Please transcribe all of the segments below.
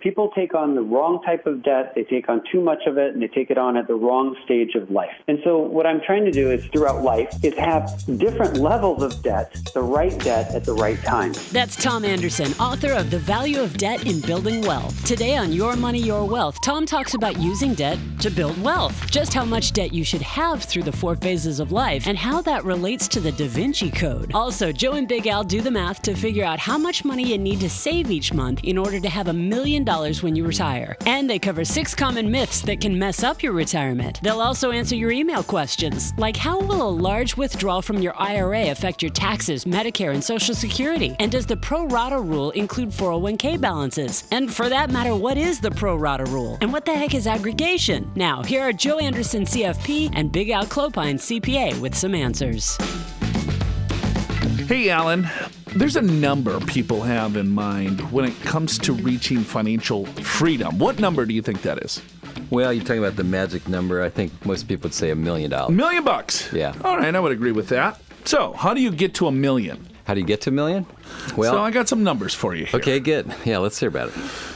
People take on the wrong type of debt, they take on too much of it, and they take it on at the wrong stage of life. And so, what I'm trying to do is throughout life is have different levels of debt, the right debt at the right time. That's Tom Anderson, author of The Value of Debt in Building Wealth. Today on Your Money, Your Wealth, Tom talks about using debt to build wealth, just how much debt you should have through the four phases of life, and how that relates to the Da Vinci Code. Also, Joe and Big Al do the math to figure out how much money you need to save each month in order to have a million dollars when you retire. And they cover six common myths that can mess up your retirement. They'll also answer your email questions, like how will a large withdrawal from your IRA affect your taxes, Medicare, and Social Security? And does the pro rata rule include 401k balances? And for that matter, what is the pro rata rule? And what the heck is aggregation? Now, here are Joe Anderson, CFP, and Big Al Clopine, CPA, with some answers. Hey, Alan. There's a number people have in mind when it comes to reaching financial freedom. What number do you think that is? Well, you're talking about the magic number. I think most people would say a million A dollars. million bucks. Yeah. All right, I would agree with that. So, how do you get to a million? How do you get to a million? Well, so, I got some numbers for you here. okay, good. Yeah, let's hear about it.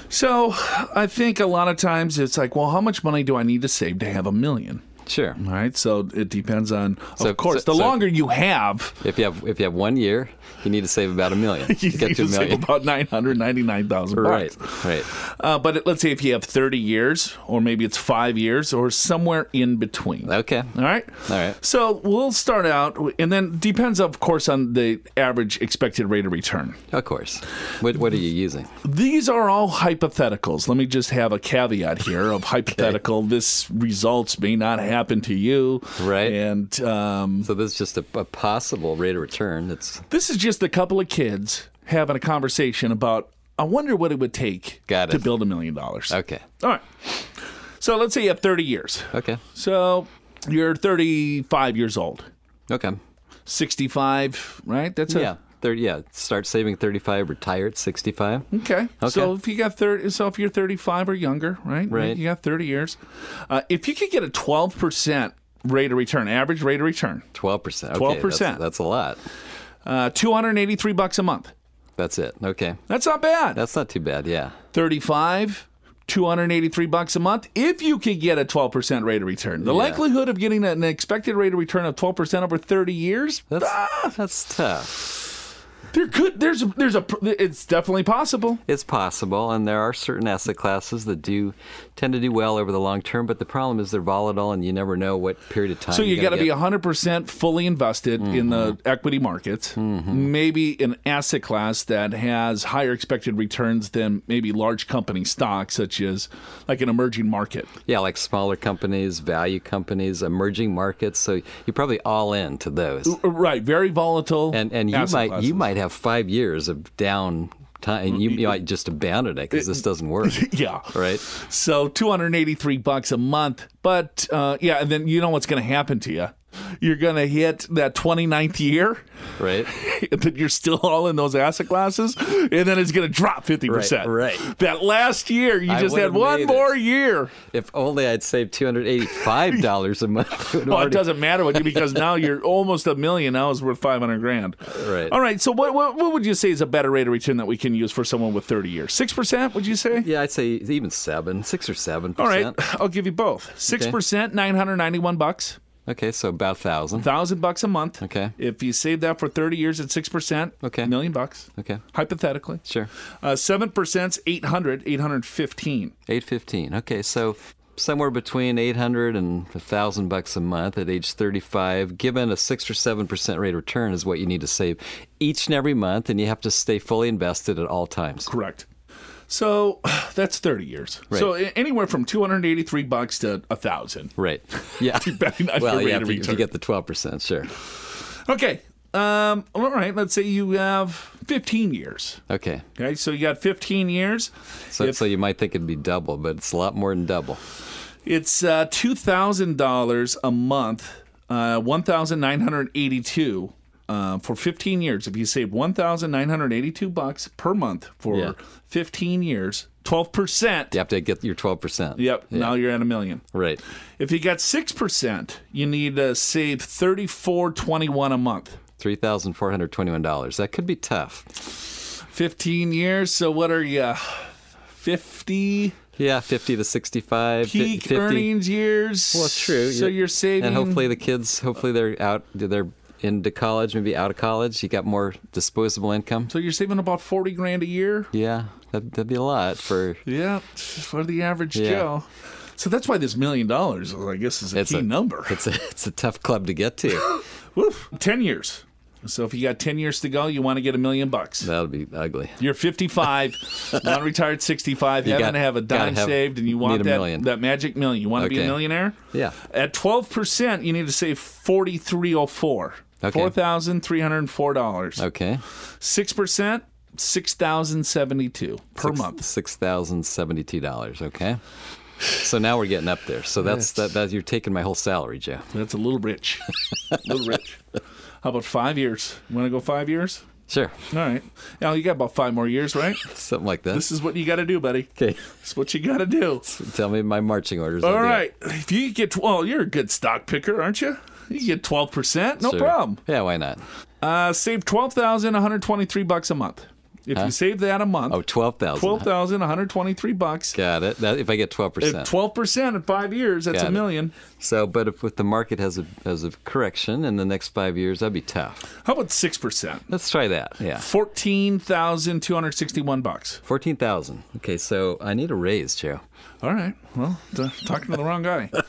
So, I think a lot of times it's like, well, how much money do I need to save to have a million? Sure. All right, so it depends on, So- of course, so- the so- longer you have, If you have if you have one year, you need to save about a million. you to get need to a million. about nine hundred ninety nine thousand Right, right. Uh, but it- let's say if you have thirty years, or maybe it's five years, or somewhere in between. Okay. All right. All right. So we'll start out, and then depends, of course, on the average expected rate of return. Of course. What what are you using? These are all hypotheticals. Let me just have a caveat here of hypothetical. This results may not happen to you, Right. And um, So this is just a, a possible rate of return. It's this is just a couple of kids having a conversation about. I wonder what it would take Got to build a million dollars. okay. All right. So let's say you have 30 years. Okay. So you're 35 years old. Okay. 65, right? That's a Yeah. Thirty. Yeah. Start saving thirty-five. Retire at sixty-five. Okay. Okay. So if you got 30, so if you're 35 or younger, right? Right. You got 30 years. Uh, if you could get a 12% rate of return, average rate of return, Twelve percent. 12%. That's, that's a lot. uh, 283 bucks a month. That's it. Okay. That's not bad. That's not too bad. Yeah. 35, 283 bucks a month. If you could get a 12% rate of return, the Yeah. likelihood of getting an expected rate of return of 12% over 30 years, That's ah, that's tough. There could there's a, there's a it's definitely possible. It's possible, and there are certain asset classes that do tend to do well over the long term. But the problem is they're volatile, and you never know what period of time. So you got to be 100% fully invested in the Mm-hmm. equity markets. Maybe an asset class that has higher expected returns than maybe large company stocks, such as like an emerging market. yeah, like smaller companies, value companies, emerging markets. So you're probably all in to those, Right, very volatile. and and you might classes. you might have five years of down time, and you, you might just abandon it because this doesn't work. yeah. Right. So 283 bucks a month. But uh, yeah, and then you know what's going to happen to you. You're going to hit that 29th year, Right. and then you're still all in those asset classes, and then it's going to drop 50%. Right, right. That last year, you I just had one made it. more year. If only I'd saved two hundred eighty-five dollars a month. Well, it doesn't matter with you because now you're almost a million. Now is worth 500 grand. Right. All right. So what, what, what would you say is a better rate of return that we can use for someone with 30 years? 6%, would you say? Yeah, I'd say even seven, six or seven All right. I'll give you both. 6%, 991 bucks. Okay, so about thousand. thousand bucks a month. Okay. If you save that for thirty years at six percent, Okay. million bucks. Okay, Hypothetically, sure. uh, seven percent's 800, 815. Eight fifteen. Okay, so somewhere between eight hundred and a thousand bucks a month at age thirty-five, given a six or seven percent rate of return, is what you need to save each and every month, and you have to stay fully invested at all times. Correct. So that's 30 years. Right. So anywhere from 283 bucks to a thousand. Right. Yeah. Depending on well, your yeah, rate if, of you, you get the 12%, sure. Okay. Um, all right. Let's say you have 15 years. Okay. Okay. So you got 15 years. So, if, so you might think it'd be double, but it's a lot more than double. It's uh, $2,000 a month, uh, 1982 uh, for fifteen years. If you save one thousand nine hundred eighty-two bucks per month for Yeah. fifteen years, twelve percent. You have to get your twelve percent. Yep. Now you're at a million. Right. If you got six percent, you need to save thirty-four twenty-one a month. Three thousand four hundred twenty-one dollars. That could be tough. Fifteen years. So what are you? 50 Yeah, 50 to 65. fi- peak 50. earnings years. Well, true. So You- you're saving. And hopefully the kids, hopefully they're out, they're into college, maybe out of college. You got more disposable income. So you're saving about 40 grand a year. Yeah, that'd, that'd be a lot for. Yeah, for the average Yeah. Joe. So that's why this million dollars, I guess, is a It's key a number. It's a it's a tough club to get to. Woof. 10 years. So if you got 10 years to go, you want to get a million bucks. That'll be ugly. You're 55, non retired 65, You got- to have a dime have- saved, and you want that, million. that magic million. You want to be a millionaire? Yeah. At 12%, you need to save 4304 Okay. $4,304. Okay. 6%, 6072 per Six- month. Six thousand seventy-two dollars. Okay. So now we're getting up there. So that's that, that. You're taking my whole salary, Joe. That's a little rich. a little rich. How about five years? You want to go five years? Sure. All right. Now you got about five more years, right? Something like that. This is what you got to do, buddy. okay. This is what you got to do. Tell me my marching orders. All right. If you get, well, you're a good stock picker, aren't you? You get 12%. No Sure. problem. Yeah, why not? Uh, save 12123 bucks a month. If you save that a month, Oh, 12,000. 12123 bucks. Got it. That, if I get 12%. 12% in five years, that's Got a it. million. So, but if, if the market has a has a correction in the next five years, that'd be tough. How about 6%? Let's try that. Yeah, 14,261 bucks. fourteen thousand. Okay, so I need a raise, Joe. All right. Well, talking to the wrong guy.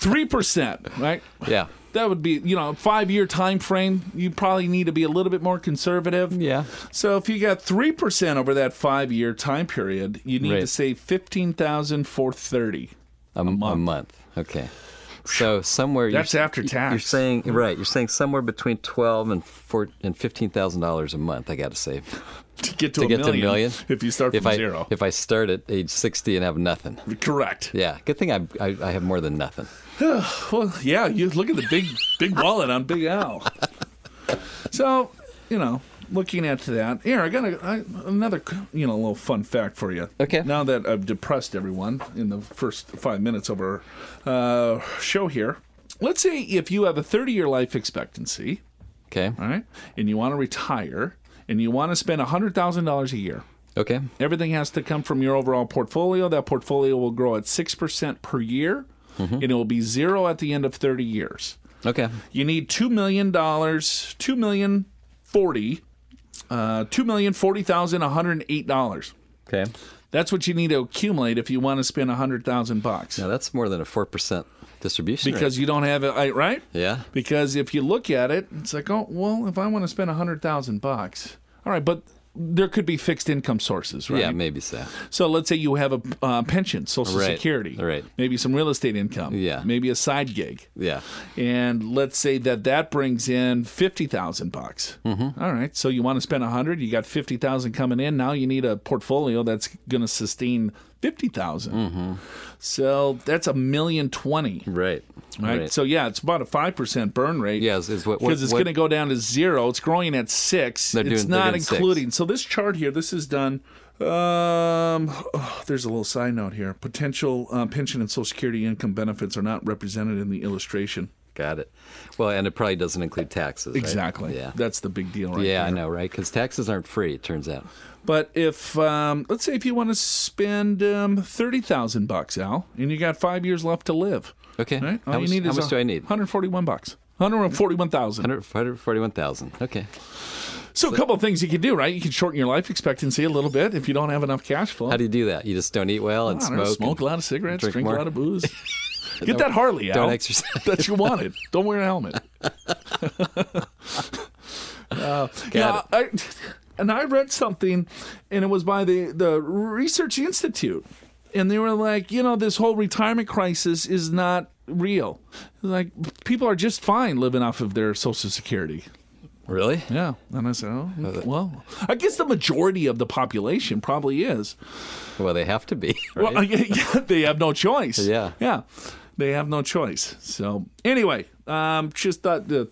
3%, right? Yeah, That would be, you know, five year time frame. You probably need to be a little bit more conservative. yeah. So if you got 3% over that five year time period, you need to Right. save 15430 a month. Okay. So somewhere That's you're, after tax. You're saying right. You're saying somewhere between twelve and four and fifteen thousand dollars a month. I got to save to get to, to a get million, to million. if you start if from I zero. if I start at age sixty and have nothing. Correct. Yeah. Good thing I I, I have more than nothing. Well, yeah, you look at the big big wallet on Big Al. So, you know, looking at that, here I got a, I, another you know little fun fact for you. Okay. Now that I've depressed everyone in the first five minutes of our uh, show here, let's say if you have a 30 year life expectancy, Okay. all right, and you want to retire, and you want to spend $100,000 a year. Okay. Everything has to come from your overall portfolio. That portfolio will grow at 6% per year, mm-hmm. and it will be zero at the end of 30 years. Okay. You need $2 million, $2 million 40, uh, $2,040,108. Okay. That's what you need to accumulate if you want to spend 100000 bucks. Now, that's more than a 4% distribution because rate. you don't have it right. Yeah. Because if you look at it, it's like, oh well, if I want to spend a hundred thousand bucks, all right, but there could be fixed income sources, right? Yeah, maybe so. So let's say you have a uh, pension, Social right. Security, right? Maybe some real estate income, yeah. Maybe a side gig, yeah. And let's say that that brings in fifty thousand bucks. Mm-hmm. All right, so you want to spend a hundred, you got fifty thousand coming in. Now you need a portfolio that's going to sustain fifty Mm-hmm. So that's a million twenty. Right. Right? So yeah, it's about a five percent burn rate. Yes, is- what- because it's going to go down to zero. It's growing at six. They're it's doing- not doing six. including. So this chart here, this is done. Um, oh, there's a little side note here. Potential uh, pension and Social Security income benefits are not represented in the illustration. Got it. Well, and it probably doesn't include taxes. right? Exactly. Yeah. That's the big deal, right? yeah, I know, right? Because taxes aren't free. It turns out. But if um, let's say if you want to spend um, thirty thousand bucks, Al, and you got five years left to live, Okay. right? All How you much- need how is much do I need? One hundred forty-one bucks. One hundred forty-one thousand. 141,000. Okay. So a couple of things you can do, right? You can shorten your life expectancy a little bit if you don't have enough cash flow. How do you do that? You just don't eat well and don't know, smoke. smoke a lot of cigarettes, drink drink, a lot of booze. Get that Harley, out. Don't exercise. That you wanted. Don't wear a helmet. uh, yeah, it. I, and I read something, and it was by the the Research Institute, and they were like, you know, this whole retirement crisis is not real. Like people are just fine living off of their Social Security. Really? Yeah. And I said, oh, well, I guess the majority of the population probably is. Well, they have to be. Right? Well, yeah, they have no choice. Yeah. Yeah. They have no choice. So, anyway, um, just thought to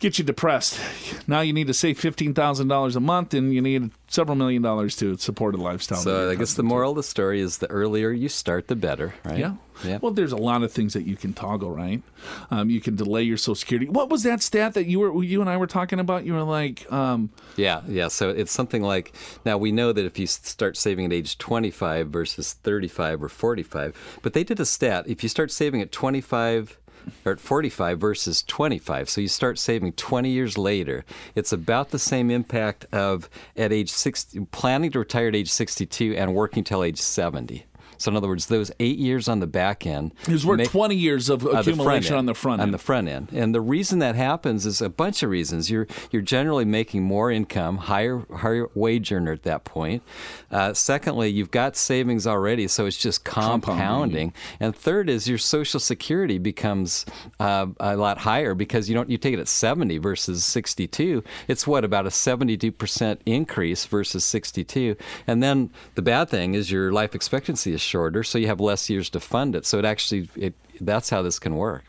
get you depressed. Now you need to save fifteen thousand dollars a month, and you need several million dollars to support a lifestyle. So I guess the moral of the story is the earlier you start, the better, right? Yeah. Yeah. Well, there's a lot of things that you can toggle, right? Um, you can delay your Social Security. What was that stat that you were you and I were talking about? You were like, um, Yeah, yeah. So it's something like now we know that if you start saving at age 25 versus 35 or 45, but they did a stat. If you start saving at 25 or at 45 versus 25, so you start saving 20 years later, it's about the same impact of at age 60, planning to retire at age 62 and working till age 70. So in other words, those eight years on the back end is worth make- 20 years of accumulation on the front end. on the front end. And the reason that happens is a bunch of reasons. You're you're generally making more income, higher higher wage earner at that point. Uh, secondly, you've got savings already, so it's just compounding. And third is your Social Security becomes uh, a lot higher because you don't you take it at 70 versus 62. It's what about a 72 percent increase versus 62. And then the bad thing is your life expectancy is shorter, so you have less years to fund it. So it actually it that's how this can work.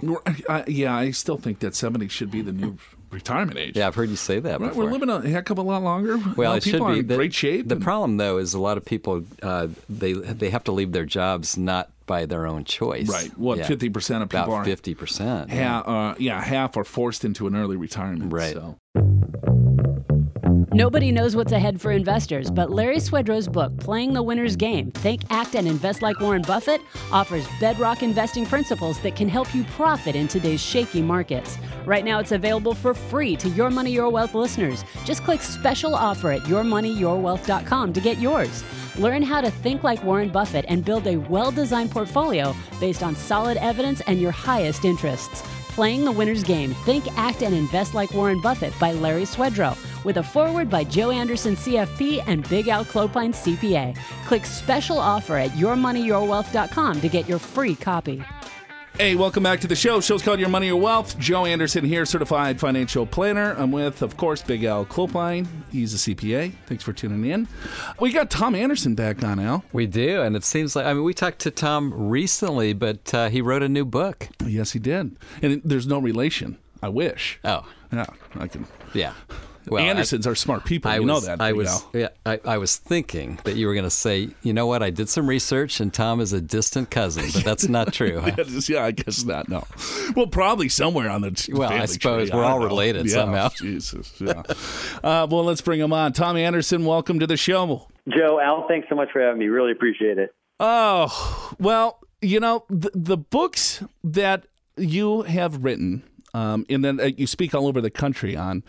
I, yeah, I still think that 70 should be the new retirement age. Yeah, I've heard you say that Right, before. we're living a heck of a lot longer. well, it people should are be. in The, great shape. The and- problem, though, is a lot of people uh, they they have to leave their jobs not by their own choice. Right. What, 50% of people About are- fifty percent. Ha- uh, yeah, half are forced into an early retirement. Right. So. Nobody knows what's ahead for investors, but Larry Swedroe's book, Playing the Winner's Game Think, Act, and Invest Like Warren Buffett, offers bedrock investing principles that can help you profit in today's shaky markets. Right now, it's available for free to Your Money, Your Wealth listeners. Just click special offer at yourmoneyyourwealth.com to get yours. Learn how to think like Warren Buffett and build a well designed portfolio based on solid evidence and your highest interests. Playing the Winner's Game Think, Act, and Invest Like Warren Buffett by Larry Swedroe, with a foreword by Joe Anderson, CFP, and Big Al Clopine, CPA. Click special offer at yourmoneyyourwealth.com to get your free copy. Hey, welcome back to the show. Show's called Your Money or Wealth. Joe Anderson here, certified financial planner. I'm with, of course, Big Al Clopine. He's a CPA. Thanks for tuning in. We got Tom Anderson back on, Al. We do, and it seems like I mean we talked to Tom recently, but uh, he wrote a new book. Yes, he did. And there's no relation. I wish. Oh, Yeah, I can. yeah. Well, I- Andersons are smart people. I you was, know that. I Big was, Al. yeah, I, I was thinking that you were going to say, you know what? I did some research, and Tom is a distant cousin, but that's not true. huh? Yeah, yeah, I guess not. No. Well, probably somewhere on the t- Well, I suppose tree. we're I all know. related Yeah, somehow. Jesus. Yeah. uh, well, let's bring him on. Tom Anderson, welcome to the show. Joe, Al, thanks so much for having me. Really appreciate it. Oh, well, you know, the, the books that you have written, um, and then uh, you speak all over the country on, it,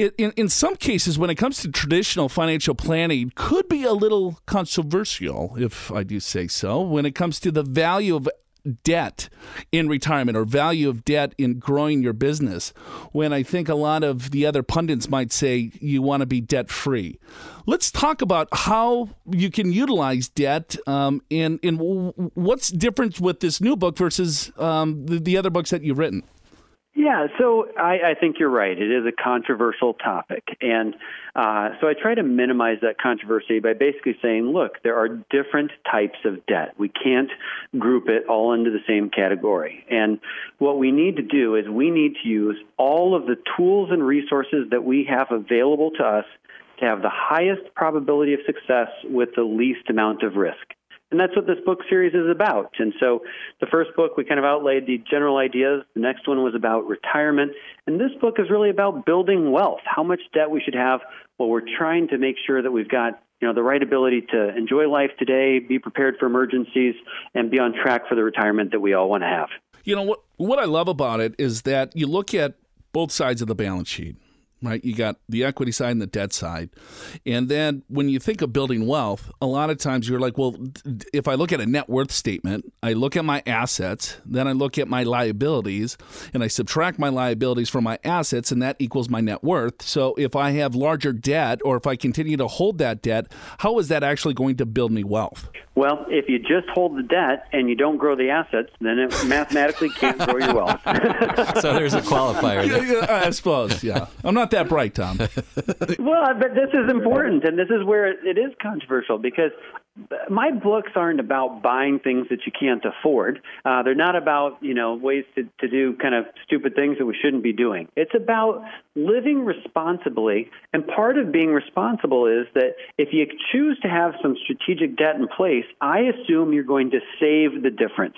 in, in some cases, when it comes to traditional financial planning, could be a little controversial, if I do say so, when it comes to the value of debt in retirement or value of debt in growing your business when I think a lot of the other pundits might say you want to be debt free. Let's talk about how you can utilize debt um, and, and what's different with this new book versus um, the, the other books that you've written. Yeah, so I, I think you're right. It is a controversial topic. And uh, so I try to minimize that controversy by basically saying, look, there are different types of debt. We can't group it all into the same category. And what we need to do is we need to use all of the tools and resources that we have available to us to have the highest probability of success with the least amount of risk. And that's what this book series is about. And so the first book, we kind of outlaid the general ideas. The next one was about retirement. And this book is really about building wealth, how much debt we should have. Well, we're trying to make sure that we've got you know the right ability to enjoy life today, be prepared for emergencies, and be on track for the retirement that we all want to have. You know what what I love about it is that you look at both sides of the balance sheet. Right, you got the equity side and the debt side, and then when you think of building wealth, a lot of times you're like, well, if I look at a net worth statement, I look at my assets, then I look at my liabilities, and I subtract my liabilities from my assets, and that equals my net worth. So if I have larger debt, or if I continue to hold that debt, how is that actually going to build me wealth? Well, if you just hold the debt and you don't grow the assets, then it mathematically can't grow your wealth. So there's a qualifier there. Yeah, yeah, I suppose, yeah. I'm not that bright, Tom. Well, but this is important, and this is where it, it is controversial because my books aren't about buying things that you can't afford. Uh, they're not about you know ways to, to do kind of stupid things that we shouldn't be doing. It's about living responsibly, and part of being responsible is that if you choose to have some strategic debt in place, I assume you're going to save the difference.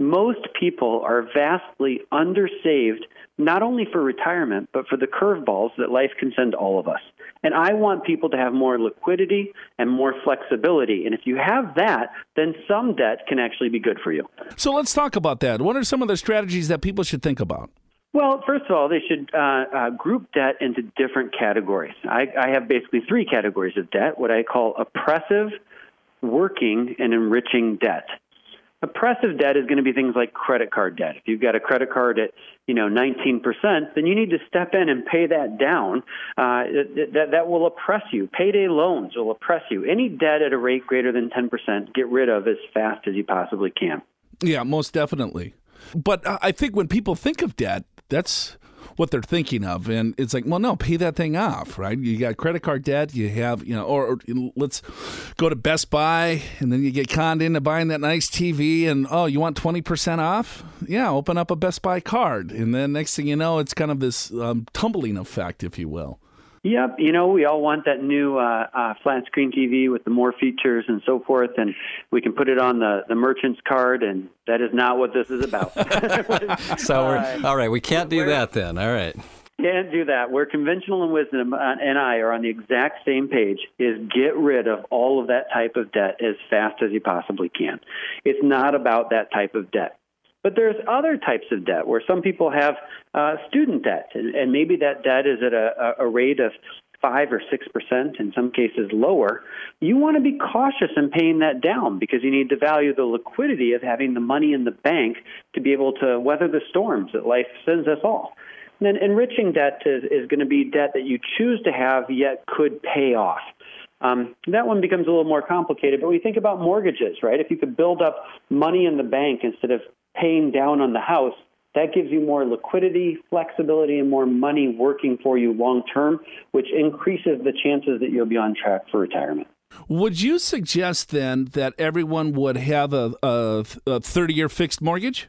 Most people are vastly undersaved, not only for retirement, but for the curveballs that life can send all of us. And I want people to have more liquidity and more flexibility. And if you have that, then some debt can actually be good for you. So let's talk about that. What are some of the strategies that people should think about? Well, first of all, they should uh, uh, group debt into different categories. I, I have basically three categories of debt what I call oppressive, working, and enriching debt. Oppressive debt is going to be things like credit card debt. If you've got a credit card at you know 19%, then you need to step in and pay that down. Uh, that that will oppress you. Payday loans will oppress you. Any debt at a rate greater than 10%, get rid of as fast as you possibly can. Yeah, most definitely. But I think when people think of debt, that's what they're thinking of. And it's like, well, no, pay that thing off, right? You got credit card debt, you have, you know, or, or let's go to Best Buy and then you get conned into buying that nice TV and, oh, you want 20% off? Yeah, open up a Best Buy card. And then next thing you know, it's kind of this um, tumbling effect, if you will. Yep, you know we all want that new uh, uh, flat screen TV with the more features and so forth, and we can put it on the the merchant's card, and that is not what this is about. so we're uh, all right. We can't do that then. All right. Can't do that. Where conventional and wisdom uh, and I are on the exact same page is get rid of all of that type of debt as fast as you possibly can. It's not about that type of debt. But there's other types of debt where some people have uh, student debt, and, and, maybe that debt is at a, a rate of five or six percent, in some cases lower. You want to be cautious in paying that down because you need to value the liquidity of having the money in the bank to be able to weather the storms that life sends us all. And then enriching debt is, is going to be debt that you choose to have yet could pay off. Um, that one becomes a little more complicated, but we think about mortgages, right? If you could build up money in the bank instead of paying down on the house, that gives you more liquidity, flexibility, and more money working for you long term, which increases the chances that you'll be on track for retirement. Would you suggest then that everyone would have a, a, a 30 year fixed mortgage?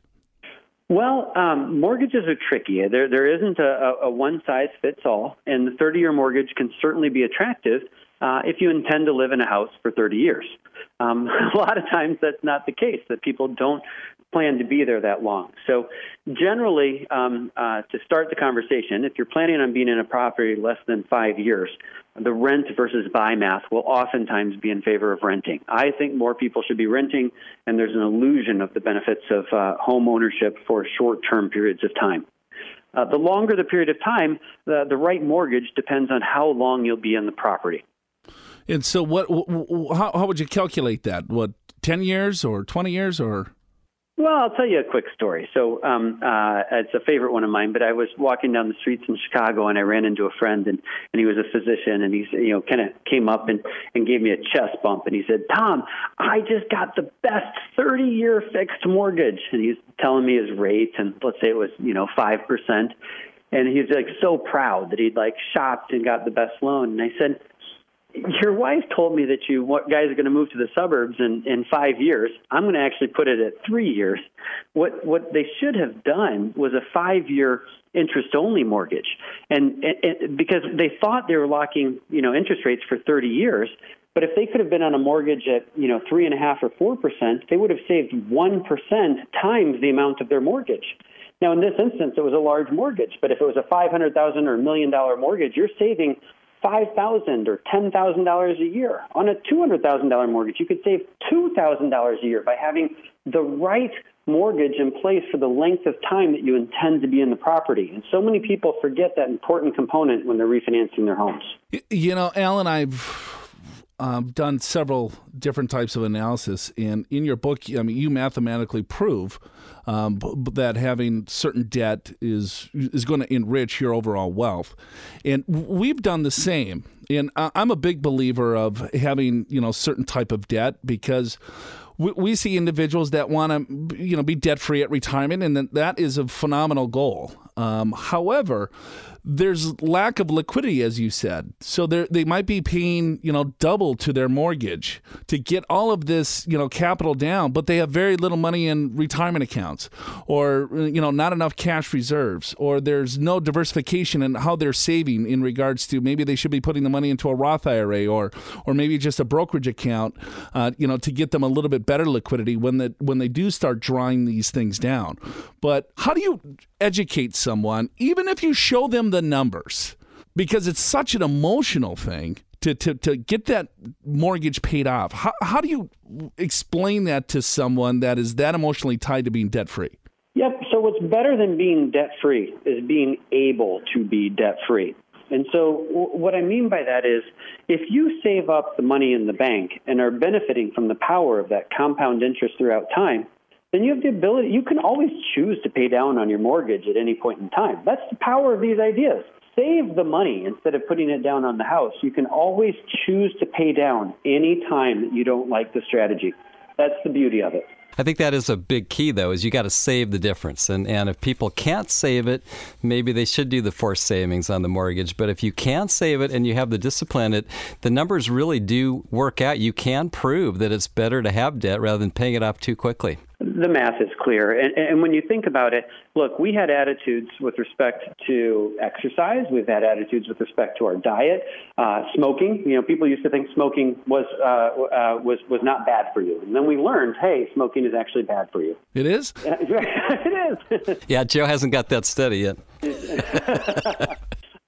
Well, um, mortgages are tricky. There, there isn't a, a one size fits all, and the 30 year mortgage can certainly be attractive uh, if you intend to live in a house for 30 years. Um, a lot of times that's not the case, that people don't plan to be there that long. So, generally, um, uh, to start the conversation, if you're planning on being in a property less than five years, the rent versus buy math will oftentimes be in favor of renting. I think more people should be renting, and there's an illusion of the benefits of uh, home ownership for short term periods of time. Uh, the longer the period of time, the, the right mortgage depends on how long you'll be in the property. And so, what? How, how would you calculate that? What, ten years or twenty years or? Well, I'll tell you a quick story. So um, uh, it's a favorite one of mine. But I was walking down the streets in Chicago, and I ran into a friend, and, and he was a physician, and he's you know kind of came up and and gave me a chest bump, and he said, "Tom, I just got the best 30-year fixed mortgage," and he's telling me his rate, and let's say it was you know five percent, and he's like so proud that he'd like shopped and got the best loan, and I said your wife told me that you guys are going to move to the suburbs in, in five years. I'm going to actually put it at three years. What what they should have done was a five year interest only mortgage, and, and because they thought they were locking you know interest rates for 30 years. But if they could have been on a mortgage at you know three and a half or four percent, they would have saved one percent times the amount of their mortgage. Now, in this instance, it was a large mortgage, but if it was a five hundred thousand or million dollar mortgage, you're saving five thousand or ten thousand dollars a year. On a two hundred thousand dollar mortgage, you could save two thousand dollars a year by having the right mortgage in place for the length of time that you intend to be in the property. And so many people forget that important component when they're refinancing their homes. You know, Alan, I've um, done several different types of analysis, and in your book, I mean, you mathematically prove um, that having certain debt is is going to enrich your overall wealth, and we've done the same. And I'm a big believer of having you know certain type of debt because we, see individuals that want to you know be debt free at retirement, and that is a phenomenal goal. Um, however, there's lack of liquidity, as you said. So they might be paying you know double to their mortgage to get all of this you know capital down, but they have very little money in retirement accounts, or you know not enough cash reserves, or there's no diversification in how they're saving in regards to maybe they should be putting the money into a Roth IRA or or maybe just a brokerage account, uh, you know, to get them a little bit better liquidity when the when they do start drawing these things down. But how do you educate someone, even if you show them the numbers, because it's such an emotional thing to, to, to get that mortgage paid off. How, how do you explain that to someone that is that emotionally tied to being debt free? Yep. So, what's better than being debt free is being able to be debt free. And so, w- what I mean by that is if you save up the money in the bank and are benefiting from the power of that compound interest throughout time, then you have the ability, you can always choose to pay down on your mortgage at any point in time. That's the power of these ideas. Save the money instead of putting it down on the house. You can always choose to pay down any time that you don't like the strategy. That's the beauty of it. I think that is a big key, though, is you got to save the difference. And, and if people can't save it, maybe they should do the forced savings on the mortgage. But if you can save it and you have the discipline, it the numbers really do work out. You can prove that it's better to have debt rather than paying it off too quickly the math is clear. And, and, when you think about it, look, we had attitudes with respect to exercise. We've had attitudes with respect to our diet, uh, smoking. You know, people used to think smoking was uh, uh, was was not bad for you, and then we learned, hey, smoking is actually bad for you. It is. it is. yeah, Joe hasn't got that study yet.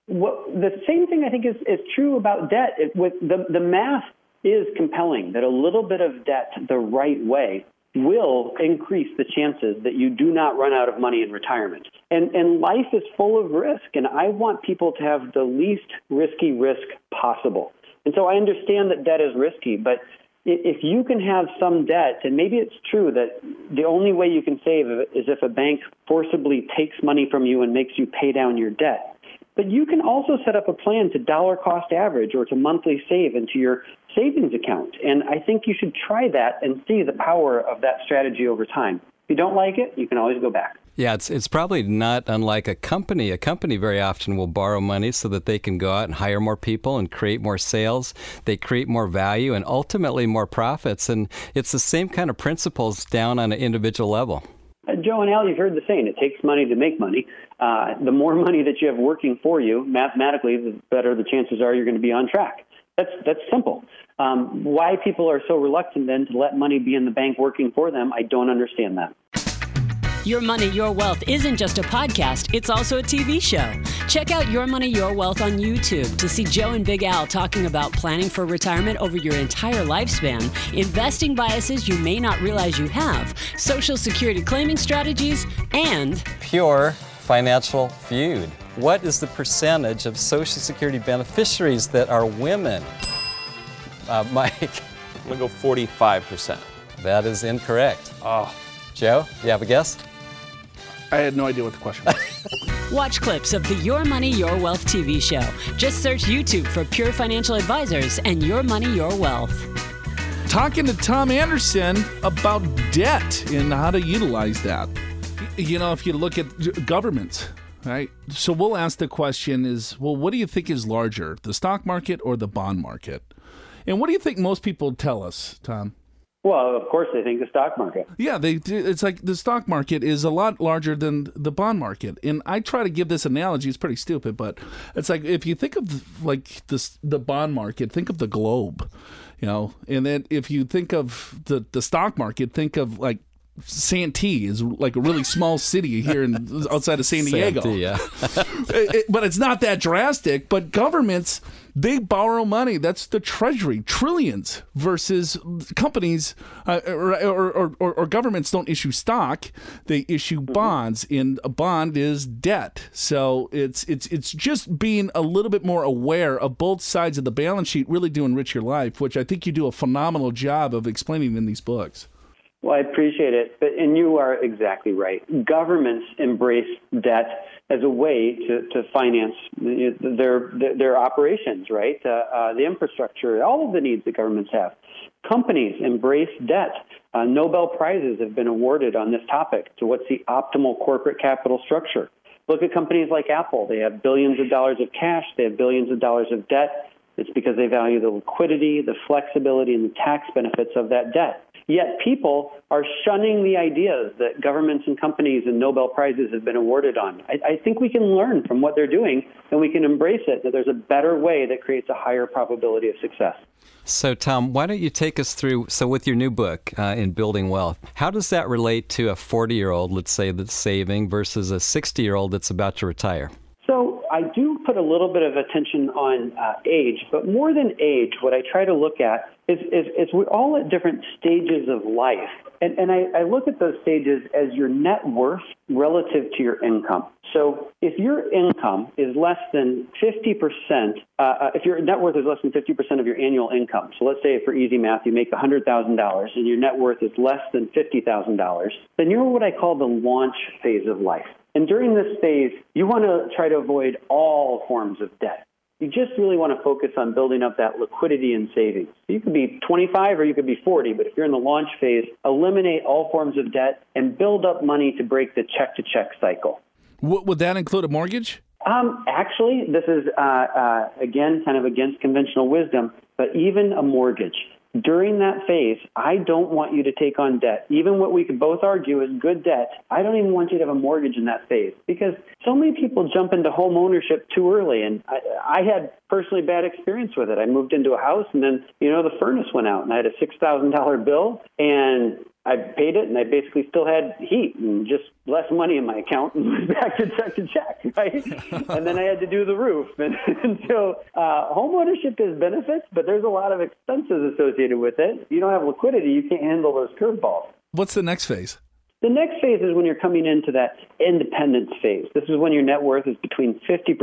well, the same thing I think is, is true about debt. It, with the the math is compelling that a little bit of debt the right way will increase the chances that you do not run out of money in retirement. And, and life is full of risk, and I want people to have the least risky risk possible. And so I understand that debt is risky, but if you can have some debt, and maybe it's true that the only way you can save is if a bank forcibly takes money from you and makes you pay down your debt. But you can also set up a plan to dollar cost average or to monthly save into your savings account. And I think you should try that and see the power of that strategy over time. If you don't like it, you can always go back. Yeah, it's it's probably not unlike a company. A company very often will borrow money so that they can go out and hire more people and create more sales. They create more value and ultimately more profits. And it's the same kind of principles down on an individual level. Uh, Joe and Al, you've heard the saying, it takes money to make money. Uh, the more money that you have working for you, mathematically, the better the chances are you're going to be on track. That's, that's simple. Um, why people are so reluctant then to let money be in the bank working for them, I don't understand that. Your Money, Your Wealth isn't just a podcast, it's also a TV show. Check out Your Money, Your Wealth on YouTube to see Joe and Big Al talking about planning for retirement over your entire lifespan, investing biases you may not realize you have, Social Security claiming strategies, and pure financial feud. What is the percentage of Social Security beneficiaries that are women? Uh, Mike? I'm going to go 45%. That is incorrect. Oh. Joe, you have a guess? I had no idea what the question was. Watch clips of the Your Money, Your Wealth TV show. Just search YouTube for Pure Financial Advisors and Your Money, Your Wealth. Talking to Tom Anderson about debt and how to utilize that. You know, if you look at governments, right? So we'll ask the question is, well, what do you think is larger, the stock market or the bond market? And what do you think most people tell us, Tom? Well, of course, they think the stock market. Yeah, they. It's like the stock market is a lot larger than the bond market, and I try to give this analogy. It's pretty stupid, but it's like if you think of like this, the bond market, think of the globe, you know, and then if you think of the the stock market, think of like Santee is like a really small city here in outside of San Diego. Santee, yeah. it, it, but it's not that drastic. But governments they borrow money. That's the treasury, trillions versus companies uh, or, or, or, or, governments don't issue stock; they issue mm-hmm. bonds, and a bond is debt. So it's it's it's just being a little bit more aware of both sides of the balance sheet really do enrich your life, which I think you do a phenomenal job of explaining in these books. Well, I appreciate it, but and you are exactly right. Governments embrace debt as a way to, to finance their, their, operations, right? Uh, uh, the infrastructure, all of the needs that governments have. Companies embrace debt. Uh, Nobel prizes have been awarded on this topic to what's the optimal corporate capital structure. Look at companies like Apple. They have billions of dollars of cash, they have billions of dollars of debt. It's because they value the liquidity, the flexibility, and the tax benefits of that debt. Yet people are shunning the ideas that governments and companies and Nobel Prizes have been awarded on. I, I, think we can learn from what they're doing and we can embrace it, that there's a better way that creates a higher probability of success. So, Tom, why don't you take us through? So, with your new book, uh, In Building Wealth, how does that relate to a 40 year old, let's say, that's saving versus a 60 year old that's about to retire? So I do put a little bit of attention on uh, age, but more than age, what I try to look at is, is, is we're all at different stages of life. And, and I, I look at those stages as your net worth relative to your income. So if your income is less than 50%, uh, uh, if your net worth is less than 50% of your annual income, so let's say for easy math, you make $100,000 and your net worth is less than $50,000, then you're what I call the launch phase of life. And during this phase, you want to try to avoid all forms of debt. You just really want to focus on building up that liquidity and savings. You could be 25 or you could be 40, but if you're in the launch phase, eliminate all forms of debt and build up money to break the check to check cycle. would that include a mortgage? Um, actually, this is, uh, uh, again, kind of against conventional wisdom, but even a mortgage during that phase, I don't want you to take on debt. Even what we could both argue is good debt, I don't even want you to have a mortgage in that phase because so many people jump into home ownership too early. And I, I had personally bad experience with it. I moved into a house and then, you know, the furnace went out and I had a $6,000 bill and I paid it, and I basically still had heat and just less money in my account, and was back to check to check, right? and then I had to do the roof, and, and so uh, home ownership has benefits, but there's a lot of expenses associated with it. You don't have liquidity, you can't handle those curveballs. What's the next phase? The next phase is when you're coming into that independence phase. This is when your net worth is between 50%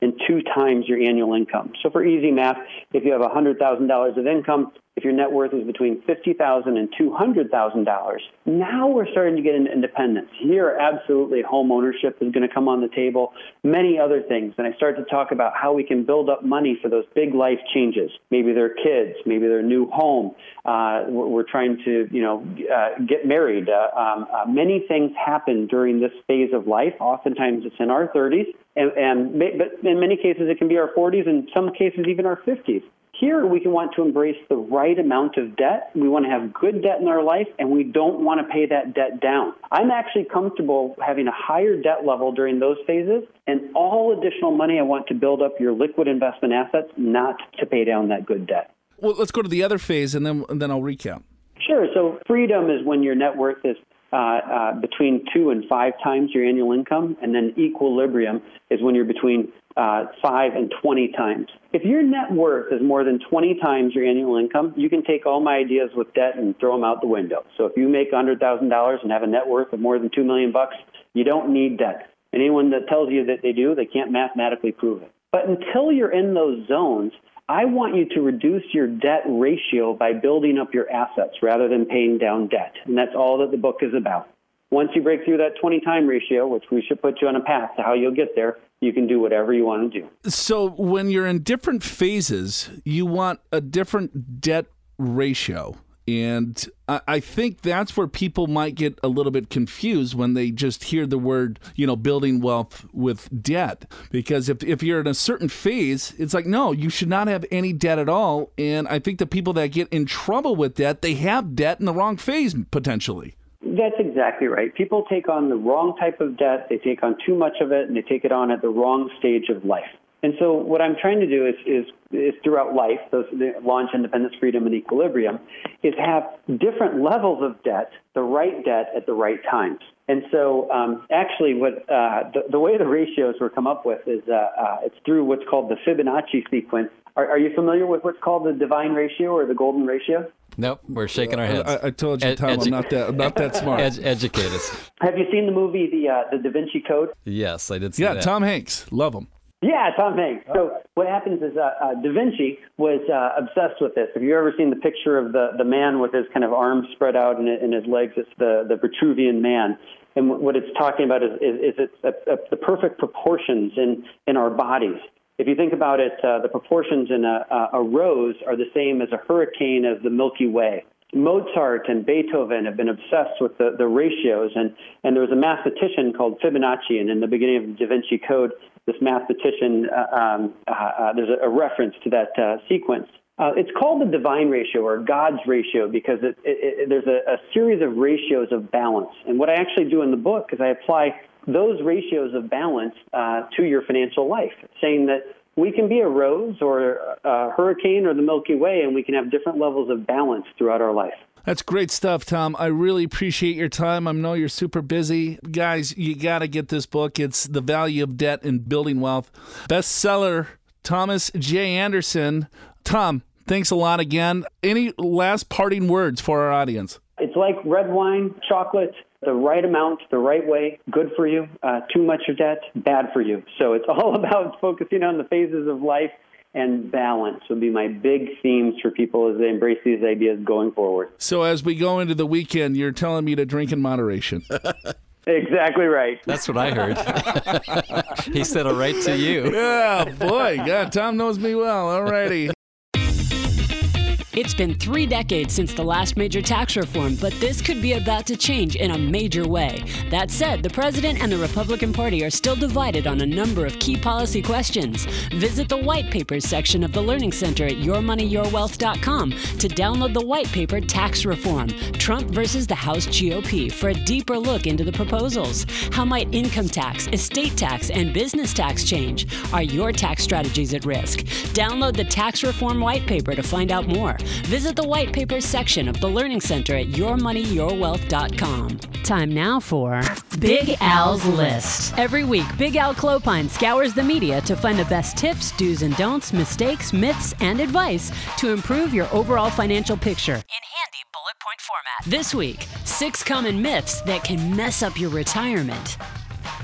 and two times your annual income. So for easy math, if you have $100,000 of income, if your net worth is between $50,000 and $200,000, now we're starting to get into independence. Here, absolutely, home ownership is going to come on the table, many other things. And I start to talk about how we can build up money for those big life changes. Maybe their kids, maybe their new home. Uh, we're trying to, you know, uh, get married. Uh, um, uh, many things happen during this phase of life. Oftentimes, it's in our 30s, and, and but in many cases, it can be our 40s, and some cases, even our 50s. Here, we can want to embrace the right amount of debt. We want to have good debt in our life, and we don't want to pay that debt down. I'm actually comfortable having a higher debt level during those phases, and all additional money I want to build up your liquid investment assets, not to pay down that good debt. Well, let's go to the other phase, and then and then I'll recap. Sure. So freedom is when your net worth is uh, uh, between two and five times your annual income, and then equilibrium is when you're between uh, five and 20 times. If your net worth is more than 20 times your annual income, you can take all my ideas with debt and throw them out the window. So if you make $100,000 and have a net worth of more than 2 million bucks, you don't need debt. Anyone that tells you that they do, they can't mathematically prove it. But until you're in those zones, I want you to reduce your debt ratio by building up your assets rather than paying down debt. And that's all that the book is about. Once you break through that 20 time ratio, which we should put you on a path to how you'll get there, you can do whatever you want to do. So, when you're in different phases, you want a different debt ratio. And I think that's where people might get a little bit confused when they just hear the word, you know, building wealth with debt. Because if, if you're in a certain phase, it's like, no, you should not have any debt at all. And I think the people that get in trouble with debt, they have debt in the wrong phase potentially. That's exactly right. People take on the wrong type of debt, they take on too much of it, and they take it on at the wrong stage of life. And so, what I'm trying to do is, is, is throughout life, those launch independence, freedom, and equilibrium, is have different levels of debt, the right debt at the right times. And so, um, actually, what uh, the, the, way the ratios were come up with is uh, uh, it's through what's called the Fibonacci sequence. Are, are, you familiar with what's called the divine ratio or the golden ratio? Nope, we're shaking our heads. I, I told you, Tom, edu- I'm not that I'm not that smart. Ed- educate us. Have you seen the movie the uh, the Da Vinci Code? Yes, I did see yeah, that. Tom Hanks, love him. Yeah, Tom Hanks. So what happens is uh, uh, Da Vinci was uh, obsessed with this. Have you ever seen the picture of the, the man with his kind of arms spread out and, and his legs? It's the, the Vitruvian man. And what it's talking about is, is, is it's a, a, the perfect proportions in, in our bodies. If you think about it, uh, the proportions in a, a rose are the same as a hurricane as the Milky Way. Mozart and Beethoven have been obsessed with the, the ratios, and, and there was a mathematician called Fibonacci, and in the beginning of the Da Vinci Code, this mathematician, uh, um, uh, uh, there's a, a, reference to that uh, sequence. Uh, it's called the divine ratio or God's ratio because it, it, it, there's a, a series of ratios of balance. And what I actually do in the book is I apply those ratios of balance uh, to your financial life, saying that we can be a rose or a hurricane or the Milky Way, and we can have different levels of balance throughout our life. That's great stuff, Tom. I really appreciate your time. I know you're super busy. Guys, you got to get this book. It's The Value of Debt in Building Wealth. Bestseller, Thomas J. Anderson. Tom, thanks a lot again. Any last parting words for our audience? It's like red wine, chocolate, the right amount, the right way, good for you. Uh, too much of debt, bad for you. So it's all about focusing on the phases of life and balance would be my big themes for people as they embrace these ideas going forward. So as we go into the weekend, you're telling me to drink in moderation. Exactly right. That's what I heard. he said it right to you. Yeah, boy. God, Tom knows me well. All righty. It's been three decades since the last major tax reform, but this could be about to change in a major way. That said, the president and the Republican Party are still divided on a number of key policy questions. Visit the white papers section of the Learning Center at yourmoneyyourwealth.com to download the white paper Tax Reform Trump versus the House GOP for a deeper look into the proposals. How might income tax, estate tax, and business tax change? Are your tax strategies at risk? Download the Tax Reform white paper to find out more. Visit the white paper section of the Learning Center at yourmoneyyourwealth.com. Time now for Big Al's List. Every week, Big Al Clopine scours the media to find the best tips, do's and don'ts, mistakes, myths, and advice to improve your overall financial picture in handy bullet point format. This week, six common myths that can mess up your retirement.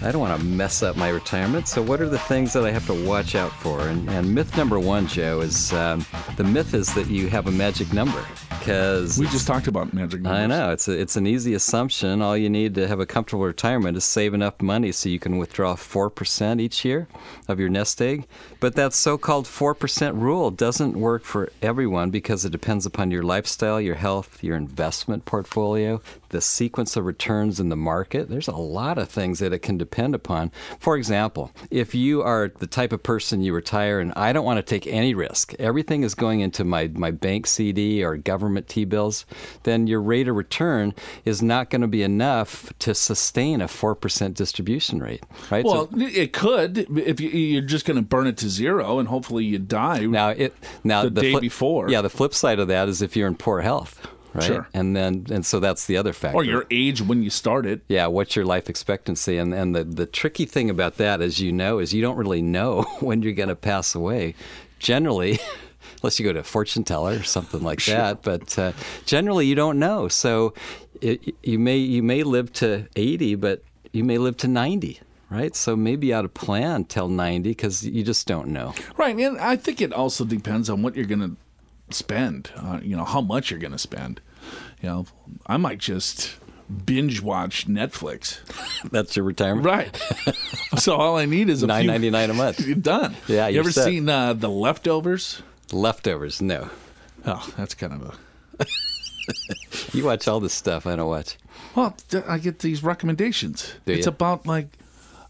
I don't want to mess up my retirement. So, what are the things that I have to watch out for? And, and myth number one, Joe, is um, the myth is that you have a magic number because we just talked about magic numbers. I know it's a, it's an easy assumption. All you need to have a comfortable retirement is save enough money so you can withdraw four percent each year of your nest egg. But that so-called four percent rule doesn't work for everyone because it depends upon your lifestyle, your health, your investment portfolio, the sequence of returns in the market. There's a lot of things that it can depend upon. For example, if you are the type of person you retire and I don't want to take any risk, everything is going into my my bank CD or government T bills, then your rate of return is not going to be enough to sustain a 4% distribution rate, right? Well, so, it could if you, are just going to burn it to zero and hopefully you die now it, now the, the day before. Yeah, the flip side of that is if you're in poor health. Right? Sure. And then and so that's the other factor. Or your age when you started. Yeah, what's your life expectancy? And and the, the tricky thing about that, as you know, is you don't really know when you're gonna pass away. Generally, unless you go to a fortune teller or something like sure. that. But uh, generally, you don't know. So it, you may you may live to 80, but you may live to 90 right? So maybe you ought to plan till 90 because you just don't know. Right. And I think it also depends on what you're going to spend, uh, you know, how much you're going to spend. You know, I might just binge watch Netflix. That's your retirement, right? so all I need is a nine ninety nine a month. You're done. Yeah, you ever set. seen uh, the Leftovers? Leftovers, no. Oh, that's kind of a. you watch all this stuff. I don't watch. Well, I get these recommendations. Do it's you? about like,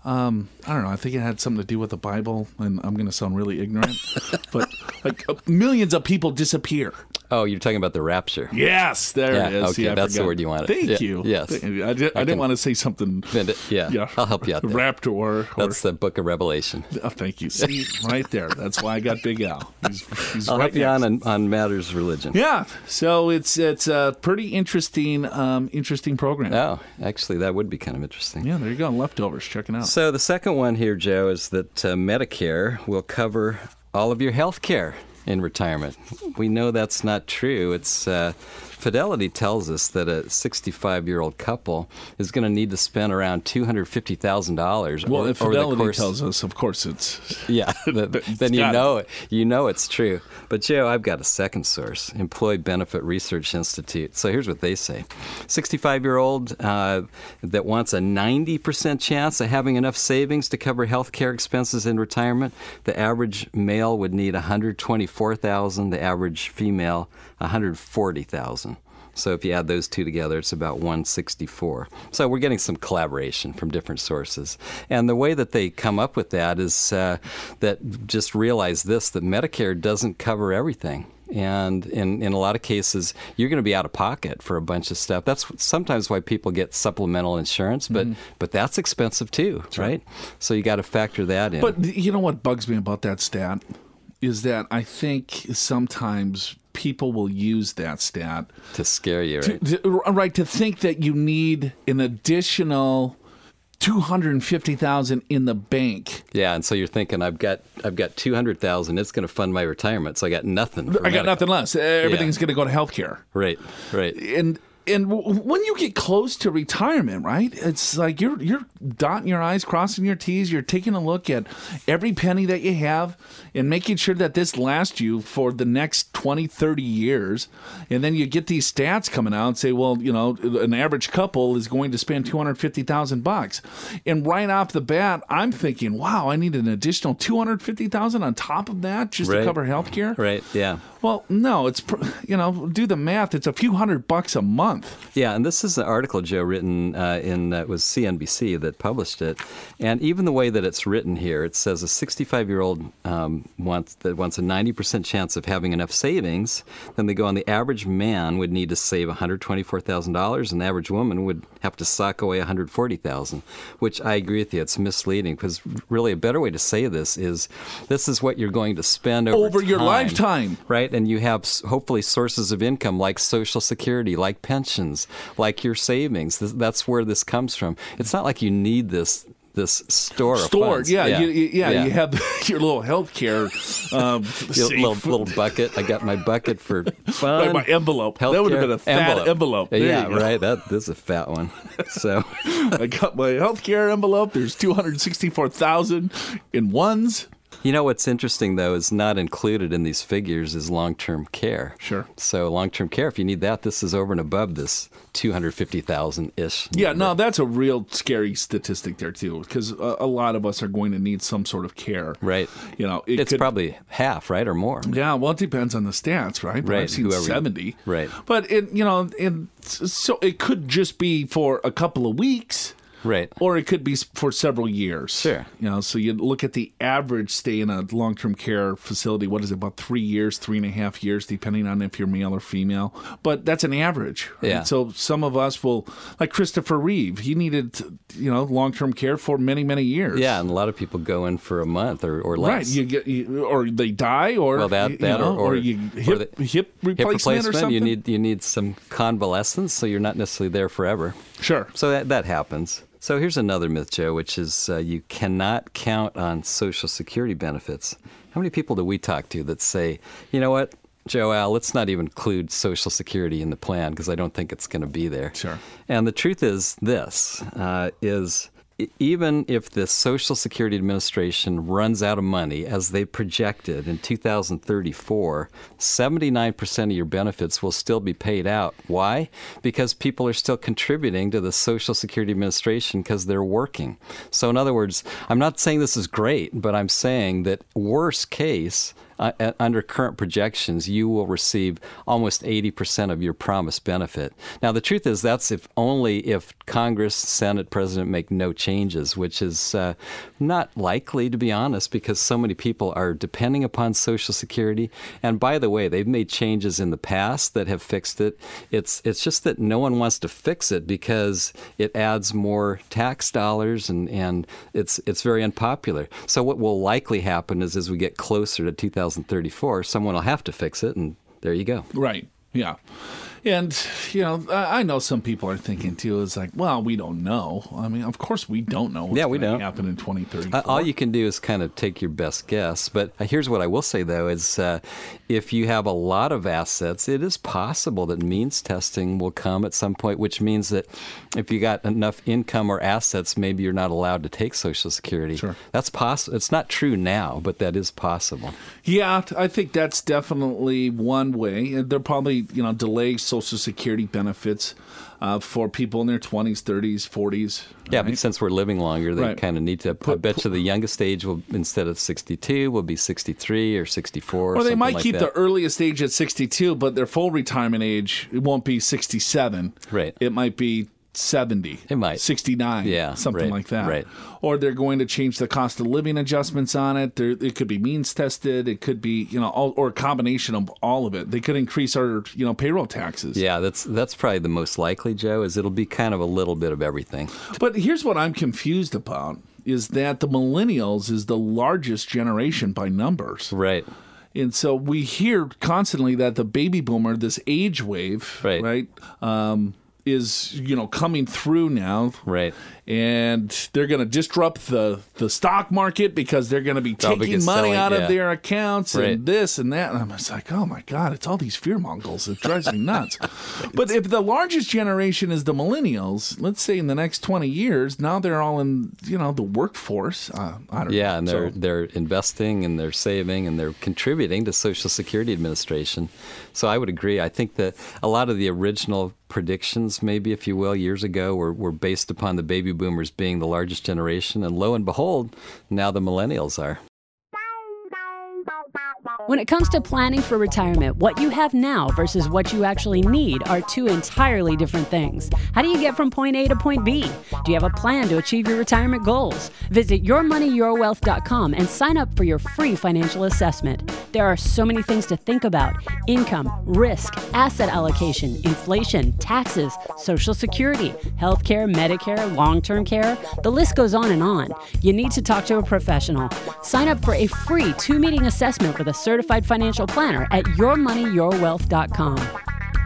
um, I don't know. I think it had something to do with the Bible, and I'm going to sound really ignorant, but like uh, millions of people disappear. Oh, you're talking about the rapture. Yes, there yeah, it is. Okay, yeah, that's the word you wanted. Thank yeah, you. Yes. I, did, I, didn't can, want to say something. Yeah, yeah, I'll help you out there. Raptor or, That's the book of Revelation. Oh, thank you. See, right there. That's why I got Big Al. He's, he's I'll right help you on, on, on matters religion. Yeah. So it's it's a pretty interesting um, interesting program. Oh, actually, that would be kind of interesting. Yeah, there you go. Leftovers. Check it out. So the second one here, Joe, is that uh, Medicare will cover all of your health care in retirement. We know that's not true. It's uh, Fidelity tells us that a 65 year old couple is going to need to spend around $250,000. Well, if Fidelity course, tells us, of course it's. Yeah, then you know it. You know it's true. But Joe, I've got a second source, Employee Benefit Research Institute. So here's what they say: 65 year old uh, that wants a 90% chance of having enough savings to cover health care expenses in retirement. The average male would need 124,000. The average female 140,000. So if you add those two together, it's about 164. So we're getting some collaboration from different sources. And the way that they come up with that is uh, that just realize this that Medicare doesn't cover everything. And in, in a lot of cases, you're going to be out of pocket for a bunch of stuff. That's sometimes why people get supplemental insurance, but but that's expensive too, right? So you got to factor that in. But you know what bugs me about that stat is that I think sometimes people will use that stat to scare you, right? to, to- right to think that you need an additional 250,000 in the bank. Yeah, and so you're thinking, I've got I've got two hundred thousand. It's going to fund my retirement, so I got nothing. for I got medical. nothing less. Everything's going to go to healthcare. Right, right. and and w- when you get close to retirement, right? It's like you're you're dotting your i's, crossing your t's. You're taking a look at every penny that you have and making sure that this lasts you for the next 20, 30 years. And then you get these stats coming out and say, well, you know, an average couple is going to spend 250,000 bucks. And right off the bat, I'm thinking, wow, I need an additional 250,000 on top of that just to cover health care. Right, yeah. Well, no, it's you know, do the math. It's a few hundred bucks a month. Yeah, and this is an article, Joe, written uh, in uh, it was CNBC that published it, and even the way that it's written here, it says a 65-year-old um, wants that wants a 90% chance of having enough savings. Then they go on the average man would need to save 124,000 dollars, and the average woman would have to sock away 140,000. Which I agree with you, it's misleading because really a better way to say this is this is what you're going to spend over, Over your lifetime. right? And you have hopefully sources of income like Social Security, like pensions, like your savings. That's where this comes from. It's not like you need this this store Stored, funds. yeah, You, you- yeah, You have your little healthcare um, little little bucket. I got my bucket for fun. My envelope. That would have been a fat envelope. There yeah, right. That this is a fat one. So I got my healthcare envelope. There's two hundred sixty-four thousand in ones. You know what's interesting though is not included in these figures is long-term care. Sure. So long-term care, if you need that, this is over and above this two hundred fifty thousand ish. Yeah, no, that's a real scary statistic there too, because a, a lot of us are going to need some sort of care. Right. You know, it It's could- probably half, right, or more. Yeah, well, it depends on the stats, right? But Right, I've seen whoever you- seventy. right. But it, you know, and so it could just be for a couple of weeks. Right. Or it could be for several years. Sure. You know, so you look at the average stay in a long term care facility. What is it, about three years, three and a half years, depending on if you're male or female. But that's an average. right? Yeah. So some of us will, like Christopher Reeve, he needed, you know, long term care for many, many years. Yeah, and a lot of people go in for a month or, or less. Right, you get, you, or they die, or well, that you that know, or, or, you or hip, the- hip replacement, or something. You need you need some convalescence, so you're not necessarily there forever. Sure. So that that happens. So here's another myth, Joe, which is uh, you cannot count on Social Security benefits. How many people do we talk to that say, you know what, Joe Al, let's not even include Social Security in the plan because I don't think it's going to be there. Sure. And the truth is this: uh, is even if the Social Security Administration runs out of money, as they projected in 2034, 79% of your benefits will still be paid out. Why? Because people are still contributing to the Social Security Administration because they're working. So, in other words, I'm not saying this is great, but I'm saying that worst case, uh, uh, under current projections, you will receive almost 80% of your promised benefit. Now, the truth is that's if only if Congress, Senate, President make no changes, which is uh, not likely, to be honest, because so many people are depending upon Social Security. And by the way, they've made changes in the past that have fixed it. It's it's just that no one wants to fix it because it adds more tax dollars and, and it's it's very unpopular. So what will likely happen is as we get closer to 2034, someone will have to fix it, and there you go. Right. Yeah. And, you know, I know some people are thinking too, it's like, well, we don't know. I mean, of course we don't know what's Yeah, we don't. happen in 2030. Uh, all you can do is kind of take your best guess. But uh, here's what I will say, though: is uh, if you have a lot of assets, it is possible that means testing will come at some point, which means that if you got enough income or assets, maybe you're not allowed to take Social Security. Sure. That's possible. It's not true now, but that is possible. Yeah, I think that's definitely one way. And They'll probably, you know, delay Social Social Security benefits uh, for people in their 20s, 30s, 40s. Yeah, right? but since we're living longer, they Right. kind of need to. I bet you the youngest age will instead of 62 will be 63 or 64. Or they might like keep that. the earliest age at 62, but their full retirement age it won't be 67. Right. It might be 70. It might. 69. Yeah, Something right, like that. right. Or they're going to change the cost of living adjustments on it. There, it could be means tested. It could be, you know, all, or a combination of all of it. They could increase our, you know, payroll taxes. Yeah, that's that's probably the most likely, Joe. Is it'll be kind of a little bit of everything. But here's what I'm confused about is that the millennials is the largest generation by numbers. Right. And so we hear constantly that the baby boomer, this age wave, Right. right, um, is you know coming through now, Right. and they're going to disrupt the the stock market because they're going to be taking money selling- out yeah. of their accounts Right. and this and that. And I'm just like, oh my god, it's all these fear mongers. It drives me nuts. but if the largest generation is the millennials, let's say in the next 20 years, now they're all in you know the workforce. Uh, I don't Yeah, know. and they're So- they're investing and they're saving and they're contributing to Social Security Administration. So I would agree. I think that a lot of the original predictions, maybe if you will, years ago were, were based upon the baby boomers being the largest generation, and lo and behold, now the millennials are. When it comes to planning for retirement, what you have now versus what you actually need are two entirely different things. How do you get from point A to point B? Do you have a plan to achieve your retirement goals? Visit yourmoneyyourwealth.com and sign up for your free financial assessment. There are so many things to think about income, risk, asset allocation, inflation, taxes, social security, healthcare, Medicare, long term care. The list goes on and on. You need to talk to a professional. Sign up for a free two meeting assessment with a certified financial planner at yourmoneyyourwealth.com.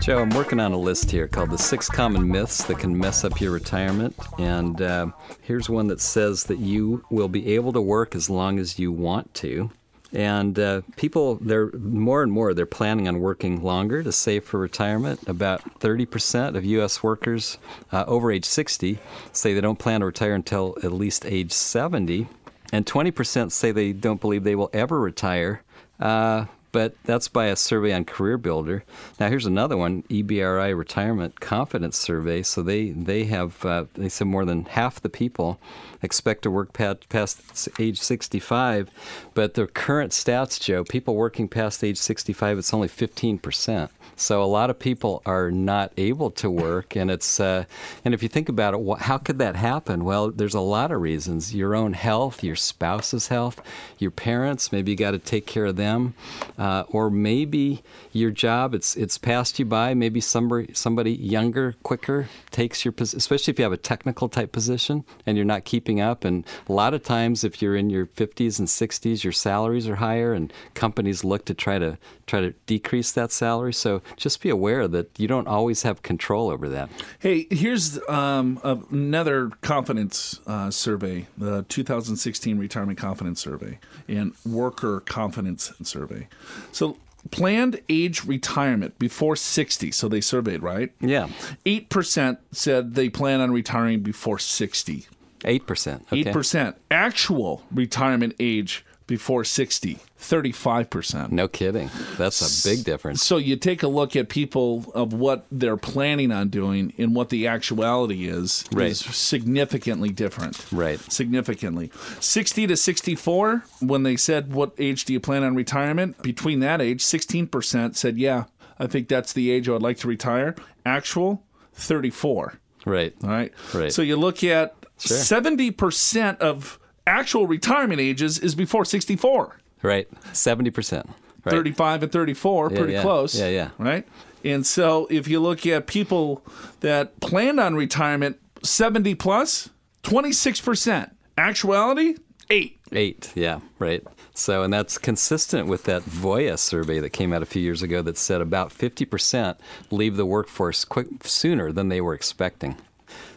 Joe, I'm working on a list here called the six common myths that can mess up your retirement. And uh, here's one that says that you will be able to work as long as you want to. And uh, people, they're more and more, they're planning on working longer to save for retirement. About 30% of U.S. workers uh, over age 60 say they don't plan to retire until at least age 70. And 20% say they don't believe they will ever retire. Uh, but that's by a survey on Career Builder. Now here's another one, EBRI Retirement Confidence Survey. So they they have uh, they said more than half the people expect to work past, age 65, but the current stats, Joe, people working past age 65, it's only 15 percent. So a lot of people are not able to work, and it's uh, and if you think about it, how could that happen? Well, there's a lot of reasons: your own health, your spouse's health, your parents. Maybe you got to take care of them, uh, or maybe your job it's it's passed you by. Maybe somebody somebody younger, quicker takes your position, especially if you have a technical type position and you're not keeping up. And a lot of times, if you're in your 50s and 60s, your salaries are higher, and companies look to try to try to decrease that salary. So just be aware that you don't always have control over that. Hey, here's um, another confidence uh, survey, the 2016 Retirement Confidence Survey and Worker Confidence Survey. So, planned age retirement before 60. So, they surveyed, right? Yeah, 8% said they plan on retiring before 60. Eight percent. Okay. 8% actual retirement age before 60. 35%. No kidding. That's a big difference. So you take a look at people of what they're planning on doing and what the actuality is Right. is significantly different. Right. Significantly. 60 to 64 when they said what age do you plan on retirement? Between that age 16% said yeah, I think that's the age I would like to retire. Actual 34. Right. All right. Right. So you look at Sure. 70% of actual retirement ages is before 64. Right. Seventy percent. Right. 35 and 34, Yeah, pretty yeah. close. Yeah, yeah. Right? And so if you look at people that planned on retirement 70 plus, 26%. Actuality, 8. Eight, yeah, right. So, and that's consistent with that Voya survey that came out a few years ago that said about 50% leave the workforce quick, sooner than they were expecting.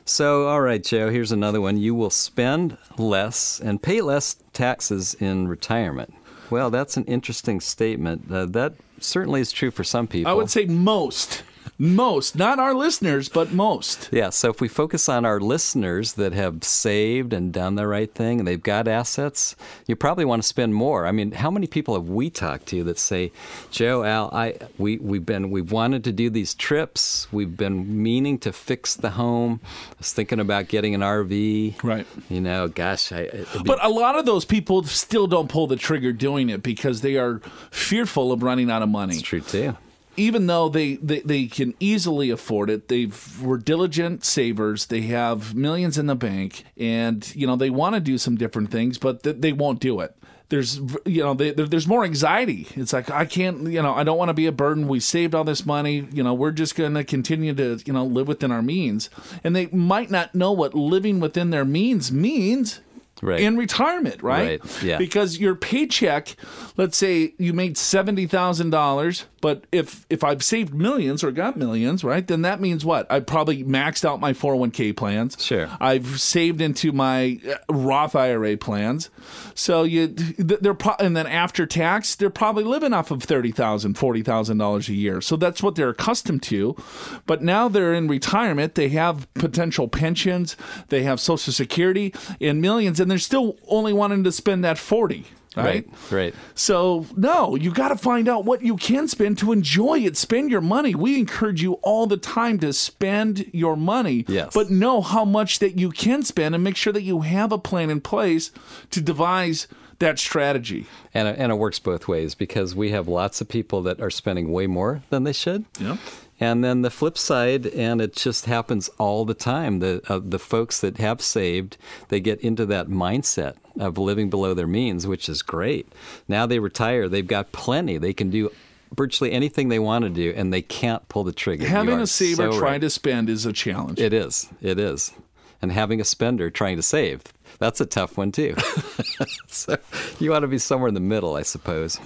So, all right, Joe, here's another one. You will spend less and pay less taxes in retirement. Well, that's an interesting statement. Uh, that certainly is true for some people. I would say most, Most, not our listeners, but most. Yeah, so if we focus on our listeners that have saved and done the right thing and they've got assets, you probably want to spend more. I mean, how many people have we talked to that say, "Joe, Al, I we we've been we've wanted to do these trips. We've been meaning to fix the home. I was thinking about getting an RV. Right. You know, gosh, I be- But a lot of those people still don't pull the trigger doing it because they are fearful of running out of money. it's true too. Even though they, they, they can easily afford it, they've were diligent savers. They have millions in the bank, and you know they want to do some different things, but th- they won't do it. There's you know they, there's more anxiety. It's like I can't you know I don't want to be a burden. We saved all this money. You know we're just going to continue to you know live within our means, and they might not know what living within their means means Right. in retirement, right? Right, yeah. Because your paycheck, let's say you made seventy thousand dollars, but if if I've saved millions or got millions, right, then that means what? I probably maxed out my four hundred one k plans. Sure. I've saved into my uh, Roth IRA plans, so you they're pro- and then after tax, they're probably living off of thirty thousand, forty thousand dollars a year. So that's what they're accustomed to. But now they're in retirement. They have potential pensions. They have Social Security and millions, and they're still only wanting to spend that forty. Right. Right. Right. So, no, you got to find out what you can spend to enjoy it. Spend your money. We encourage you all the time to spend your money. Yes. But know how much that you can spend and make sure that you have a plan in place to devise that strategy. And it, and it works both ways because we have lots of people that are spending way more than they should. Yeah. And then the flip side, and it just happens all the time. The uh, the folks that have saved, they get into that mindset of living below their means, which is great. Now they retire, they've got plenty. They can do virtually anything they want to do, and they can't pull the trigger. Having a saver so trying to spend is a challenge. It is. It is. And having a spender trying to save, that's a tough one too. so you want to be somewhere in the middle, I suppose.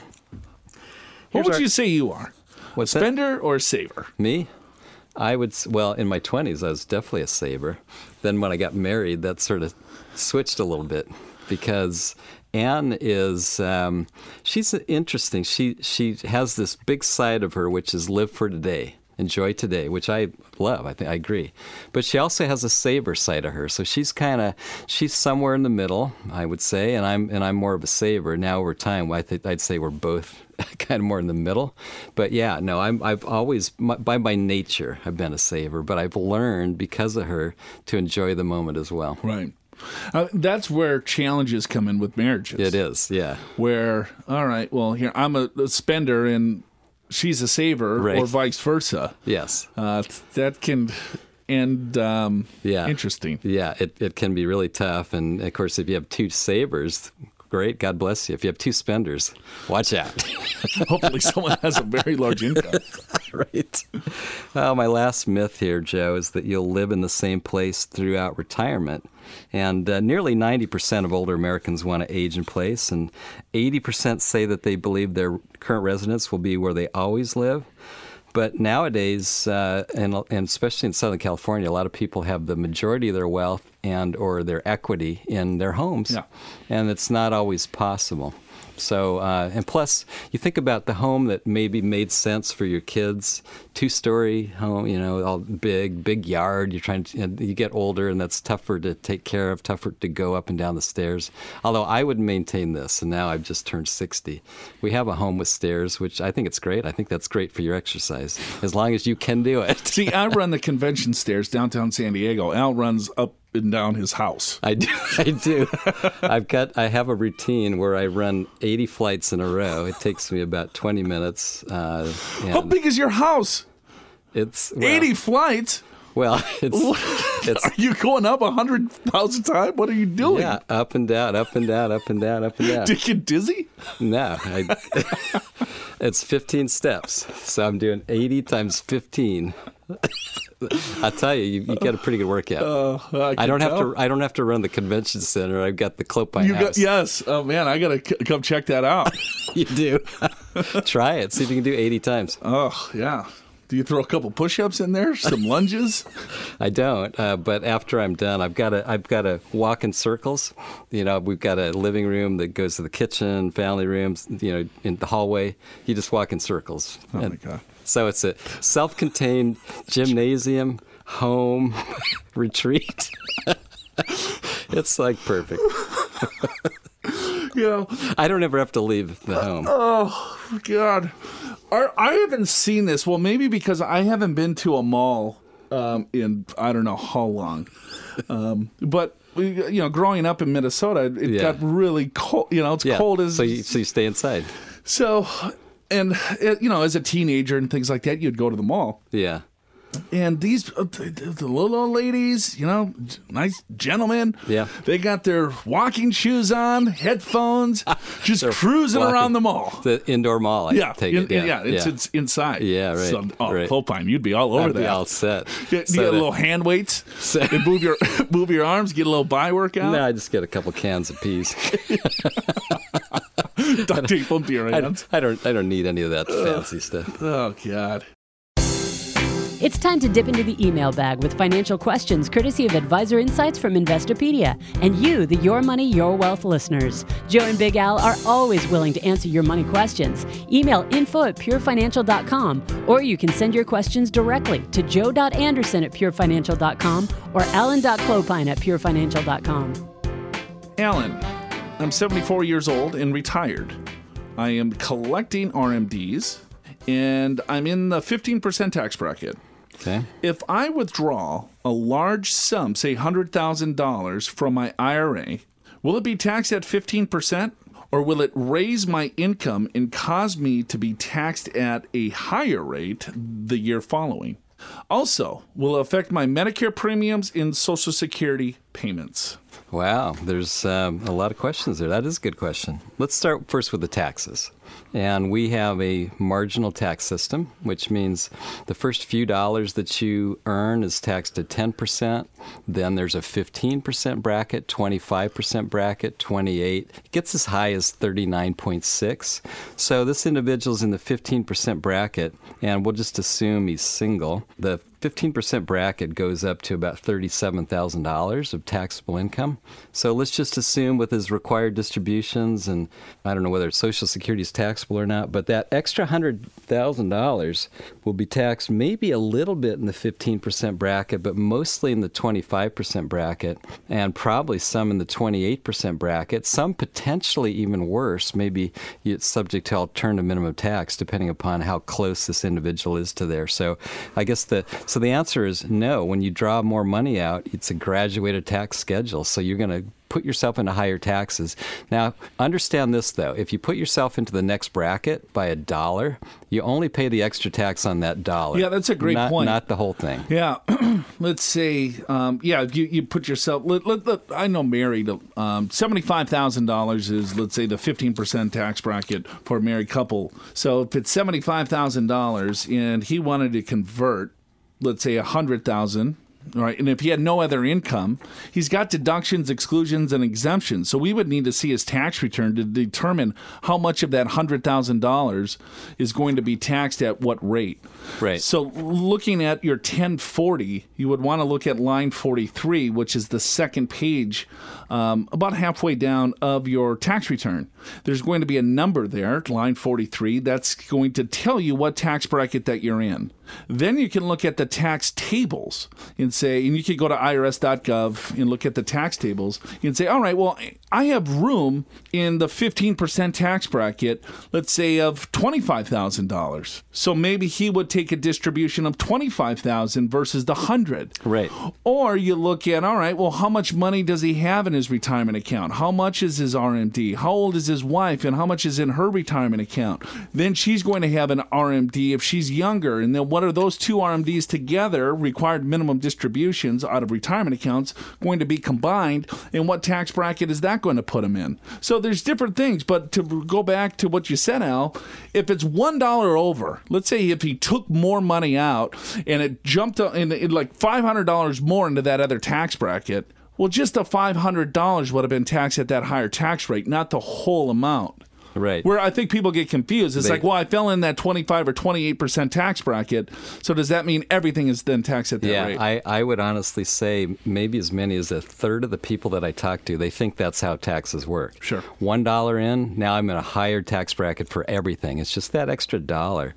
what would our- you say you are? What's that? Spender or saver? Me? I would, well, in my 20s, I was definitely a saver. Then when I got married, that sort of switched a little bit because Anne is, um, she's interesting. She, she has this big side of her, which is live for today. Enjoy today, which I love. I think I agree, but she also has a saver side of her. So she's kind of she's somewhere in the middle, I would say, and I'm and I'm more of a saver. Now over time, I think I'd say we're both kind of more in the middle. But yeah, no, I'm, I've always, my, by my nature, I've been a saver, but I've learned because of her to enjoy the moment as well. Right. Uh, that's where challenges come in with marriages. It is, yeah. where all right well here i'm a, a spender and she's a saver Right. or vice versa Yes. uh, that can and um, Yeah. interesting Yeah, it, it can be really tough. And of course, if you have two savers, great, God bless you. If you have two spenders, watch out. hopefully someone has a very large income right. Well, my last myth here, Joe, is that you'll live in the same place throughout retirement. And uh, nearly 90% of older Americans want to age in place, and 80% say that they believe their current residence will be where they always live. But nowadays, uh, and, and especially in Southern California, a lot of people have the majority of their wealth and or their equity in their homes, Yeah. and it's not always possible. So, uh, and plus, you think about the home that maybe made sense for your kids, two-story home, you know, all big, big yard. You're trying to, you get older, and that's tougher to take care of, tougher to go up and down the stairs. Although I would maintain this, and now I've just turned 60. We have a home with stairs, which I think it's great. I think that's great for your exercise, as long as you can do it. see i run the convention stairs downtown san diego al runs up down his house I do. I do. I've got. I have a routine where I run 80 flights in a row. It takes me about 20 minutes. Uh, how big is your house It's well, 80 flights Well, it's it's are you going up a 100000 times what are you doing yeah, up and down, up and down, up and down, up and down. do you get dizzy No, I, it's 15 steps. So I'm doing 80 times 15. I tell you, you, you get a pretty good workout. Uh, I, I don't have to. I don't have to run the convention center. I've got the cloak by you house. got yes oh man i gotta c- come check that out You do. Try it. See if you can do 80 times. oh yeah do you throw a couple push-ups in there some lunges I don't, uh, but after I'm done, I've got to I've got to walk in circles. You know, we've got a living room that goes to the kitchen, family rooms. You know, in the hallway, you just walk in circles. Oh my God. So it's a self-contained gymnasium, home, retreat. it's like perfect. You know, I don't ever have to leave the home. Oh God, I, I haven't seen this. Well, maybe because I haven't been to a mall um, in I don't know how long. Um, but you know, growing up in Minnesota, it Yeah. got really cold. You know, it's yeah. cold as so you, so you stay inside. so. And you know, as a teenager and things like that, you'd go to the mall. Yeah. And these uh, the, the little old ladies, you know, nice gentlemen. Yeah. they got their walking shoes on, headphones, just cruising walking. around the mall. The indoor mall. I yeah, take in- it. Yeah. it's, yeah. it's inside. Yeah, right, So, oh, right. Clopine, you'd be all over I'd be all set. Get, So you get a little hand weights, So- and move your move your arms, get a little bi workout, No, I just get a couple cans of peas. duct tape them to your I, hands. I don't. I don't need any of that fancy stuff. Oh God. It's time to dip into the email bag with financial questions courtesy of Advisor Insights from Investopedia and you, the Your Money, Your Wealth listeners. Joe and Big Al are always willing to answer your money questions. Email info at purefinancial.com or you can send your questions directly to joe.anderson at purefinancial.com or alan.clopine at purefinancial.com. Alan, I'm 74 years old and retired. I am collecting RMDs and I'm in the 15% tax bracket. Okay. If I withdraw a large sum, say $100,000 from my IRA, will it be taxed at 15% or will it raise my income and cause me to be taxed at a higher rate the year following? Also, will it affect my Medicare premiums and Social Security payments? Wow, there's um, a lot of questions there. That is a good question. Let's start first with the taxes. And we have a marginal tax system, which means the first few dollars that you earn is taxed at 10%. Then there's a 15% bracket, 25% bracket, 28. It gets as high as 39.6. So this individual's in the 15% bracket, and we'll just assume he's single. The 15% bracket goes up to about $37,000 of taxable income. So let's just assume with his required distributions, and I don't know whether Social Security is taxable or not, but that extra $100,000 will be taxed maybe a little bit in the 15% bracket, but mostly in the 25% bracket, and probably some in the 28% bracket, some potentially even worse. Maybe it's subject to alternative minimum tax depending upon how close this individual is to there. So I guess the so the answer is no. When you draw more money out, it's a graduated tax schedule. So you're going to put yourself into higher taxes. Now, understand this though. If you put yourself into the next bracket by a dollar, you only pay the extra tax on that dollar. Yeah, that's a great not, point. Not the whole thing. Yeah, let's say, um, yeah, you, you put yourself. Let, let, let- I know married, um, seventy-five thousand dollars is let's say the fifteen percent tax bracket for a married couple. So if it's seventy-five thousand dollars and he wanted to convert, let's say a hundred thousand. Right, and if he had no other income, he's got deductions, exclusions, and exemptions. So we would need to see his tax return to determine how much of that hundred thousand dollars is going to be taxed at what rate. Right. So looking at your 1040, you would want to look at line 43, which is the second page, um, about halfway down of your tax return. There's going to be a number there, line 43, that's going to tell you what tax bracket that you're in. Then you can look at the tax tables and say, and you can go to irs.gov and look at the tax tables and say, all right, well, I have room in the 15% tax bracket, let's say of $25,000. So maybe he would take a distribution of 25,000 versus the 100. Right. Or you look at, all right, well, how much money does he have in his retirement account? How much is his RMD? How old is his wife? And how much is in her retirement account? Then she's going to have an RMD if she's younger. And then what are those two RMDs together, required minimum distributions out of retirement accounts, going to be combined? And what tax bracket is that going to put them in? So there's different things. But to go back to what you said, Al, if it's $1 over, let's say if he took more money out and it jumped uh, in, in like $500 more into that other tax bracket, well, just the $500 would have been taxed at that higher tax rate, not the whole amount. Right. Where I think people get confused. It's They- like, well, I fell in that 25 or 28% tax bracket. So does that mean everything is then taxed at that Yeah, rate? I, I would honestly say maybe as many as a third of the people that I talk to, they think that's how taxes work. Sure. One dollar in, now I'm in a higher tax bracket for everything. It's just that extra dollar.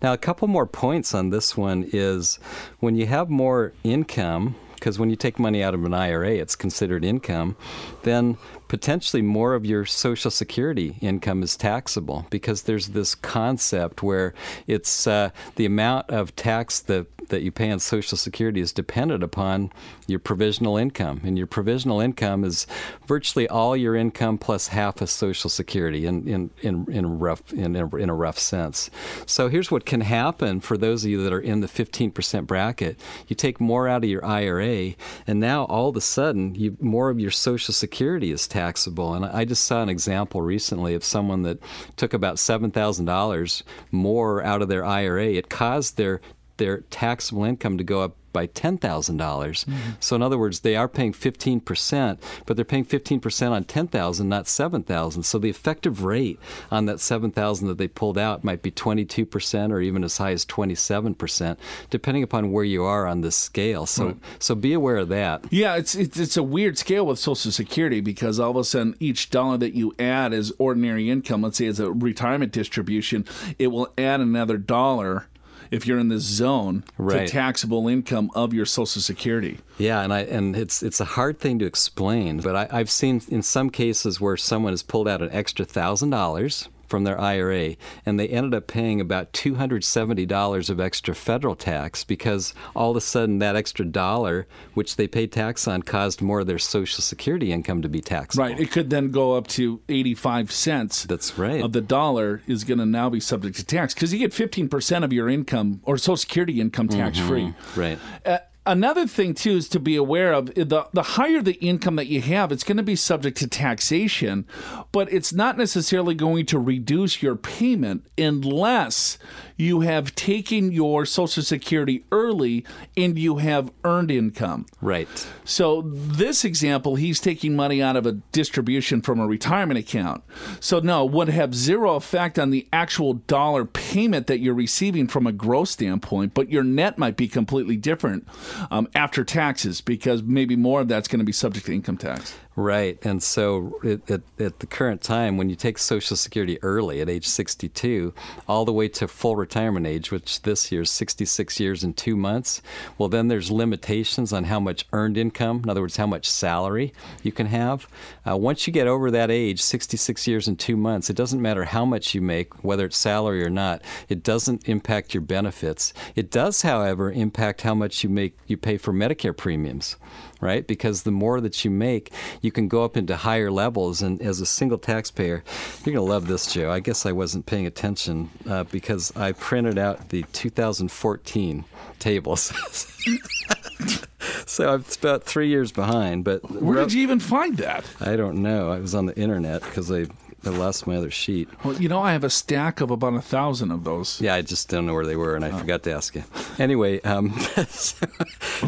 Now, a couple more points on this one is when you have more income, because when you take money out of an IRA, it's considered income, then potentially more of your Social Security income is taxable because there's this concept where it's uh, the amount of tax that, that you pay on Social Security is dependent upon your provisional income. And your provisional income is virtually all your income plus half of Social Security in, in, in, in, rough, in, in a rough sense. So here's what can happen for those of you that are in the 15% bracket. You take more out of your IRA, and now all of a sudden, you, more of your Social Security is taxable. And I just saw an example recently of someone that took about $7,000 more out of their IRA. It caused their their taxable income to go up by $10,000. dollars mm-hmm. So in other words, they are paying 15%, but they're paying 15% on 10,000, not 7,000. So the effective rate on that 7,000 that they pulled out might be 22% or even as high as 27%, depending upon where you are on this scale. So so be aware of that. Yeah, it's, it's it's a weird scale with Social Security because all of a sudden each dollar that you add as ordinary income, let's say as a retirement distribution, it will add another dollar if you're in this zone Right. to taxable income of your Social Security. Yeah, and I and it's it's a hard thing to explain, but I, I've seen in some cases where someone has pulled out an extra thousand dollars from their IRA, and they ended up paying about two hundred seventy dollars of extra federal tax because all of a sudden that extra dollar, which they paid tax on, caused more of their Social Security income to be taxable. Right. It could then go up to 85 cents. That's right. Of the dollar is going to now be subject to tax because you get 15% of your income or Social Security income tax free. Right. Uh, another thing too is to be aware of the the higher the income that you have, it's going to be subject to taxation, but it's not necessarily going to reduce your payment unless you have taken your Social Security early and you have earned income. Right. So this example, he's taking money out of a distribution from a retirement account. So no, would have zero effect on the actual dollar payment that you're receiving from a gross standpoint, but your net might be completely different um, after taxes because maybe more of that's going to be subject to income tax. Right. And so it, at, at the current time, when you take Social Security early at age 62, all the way to full retirement age, which this year is 66 years and two months, well, then there's limitations on how much earned income, in other words, how much salary you can have. Uh, once you get over that age, 66 years and two months, it doesn't matter how much you make, whether it's salary or not, it doesn't impact your benefits. It does, however, impact how much you make you pay for Medicare premiums right? Because the more that you make, you can go up into higher levels. And as a single taxpayer, you're going to love this, Joe. I guess I wasn't paying attention uh, because I printed out the 2014 tables. so I'm about three years behind. But Where did you even find that? I don't know. I was on the internet because I, I lost my other sheet. Well, you know, I have a stack of about a thousand of those. Yeah, I just don't know where they were, and I forgot to ask you. Anyway, um,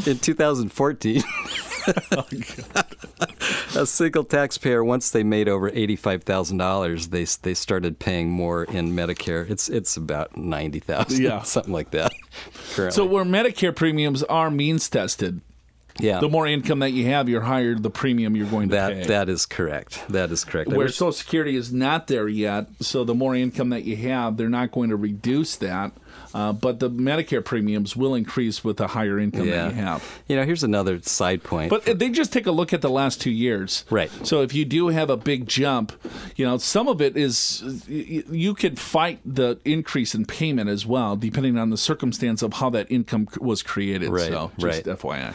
in 2014, a single taxpayer, once they made over eighty-five thousand dollars, they they started paying more in Medicare. It's it's about ninety thousand, Yeah. something like that. Currently, So where Medicare premiums are means tested, yeah, the more income that you have, you're higher the premium you're going to that pay. that is correct. That is correct. Where Social Security is not there yet, so the more income that you have, they're not going to reduce that. Uh, but the Medicare premiums will increase with the higher income yeah, that you have. You know, here's another side point. But they just take a look at the last two years. Right. So if you do have a big jump, you know, some of it is you could fight the increase in payment as well, depending on the circumstance of how that income was created. Right, So just right. FYI.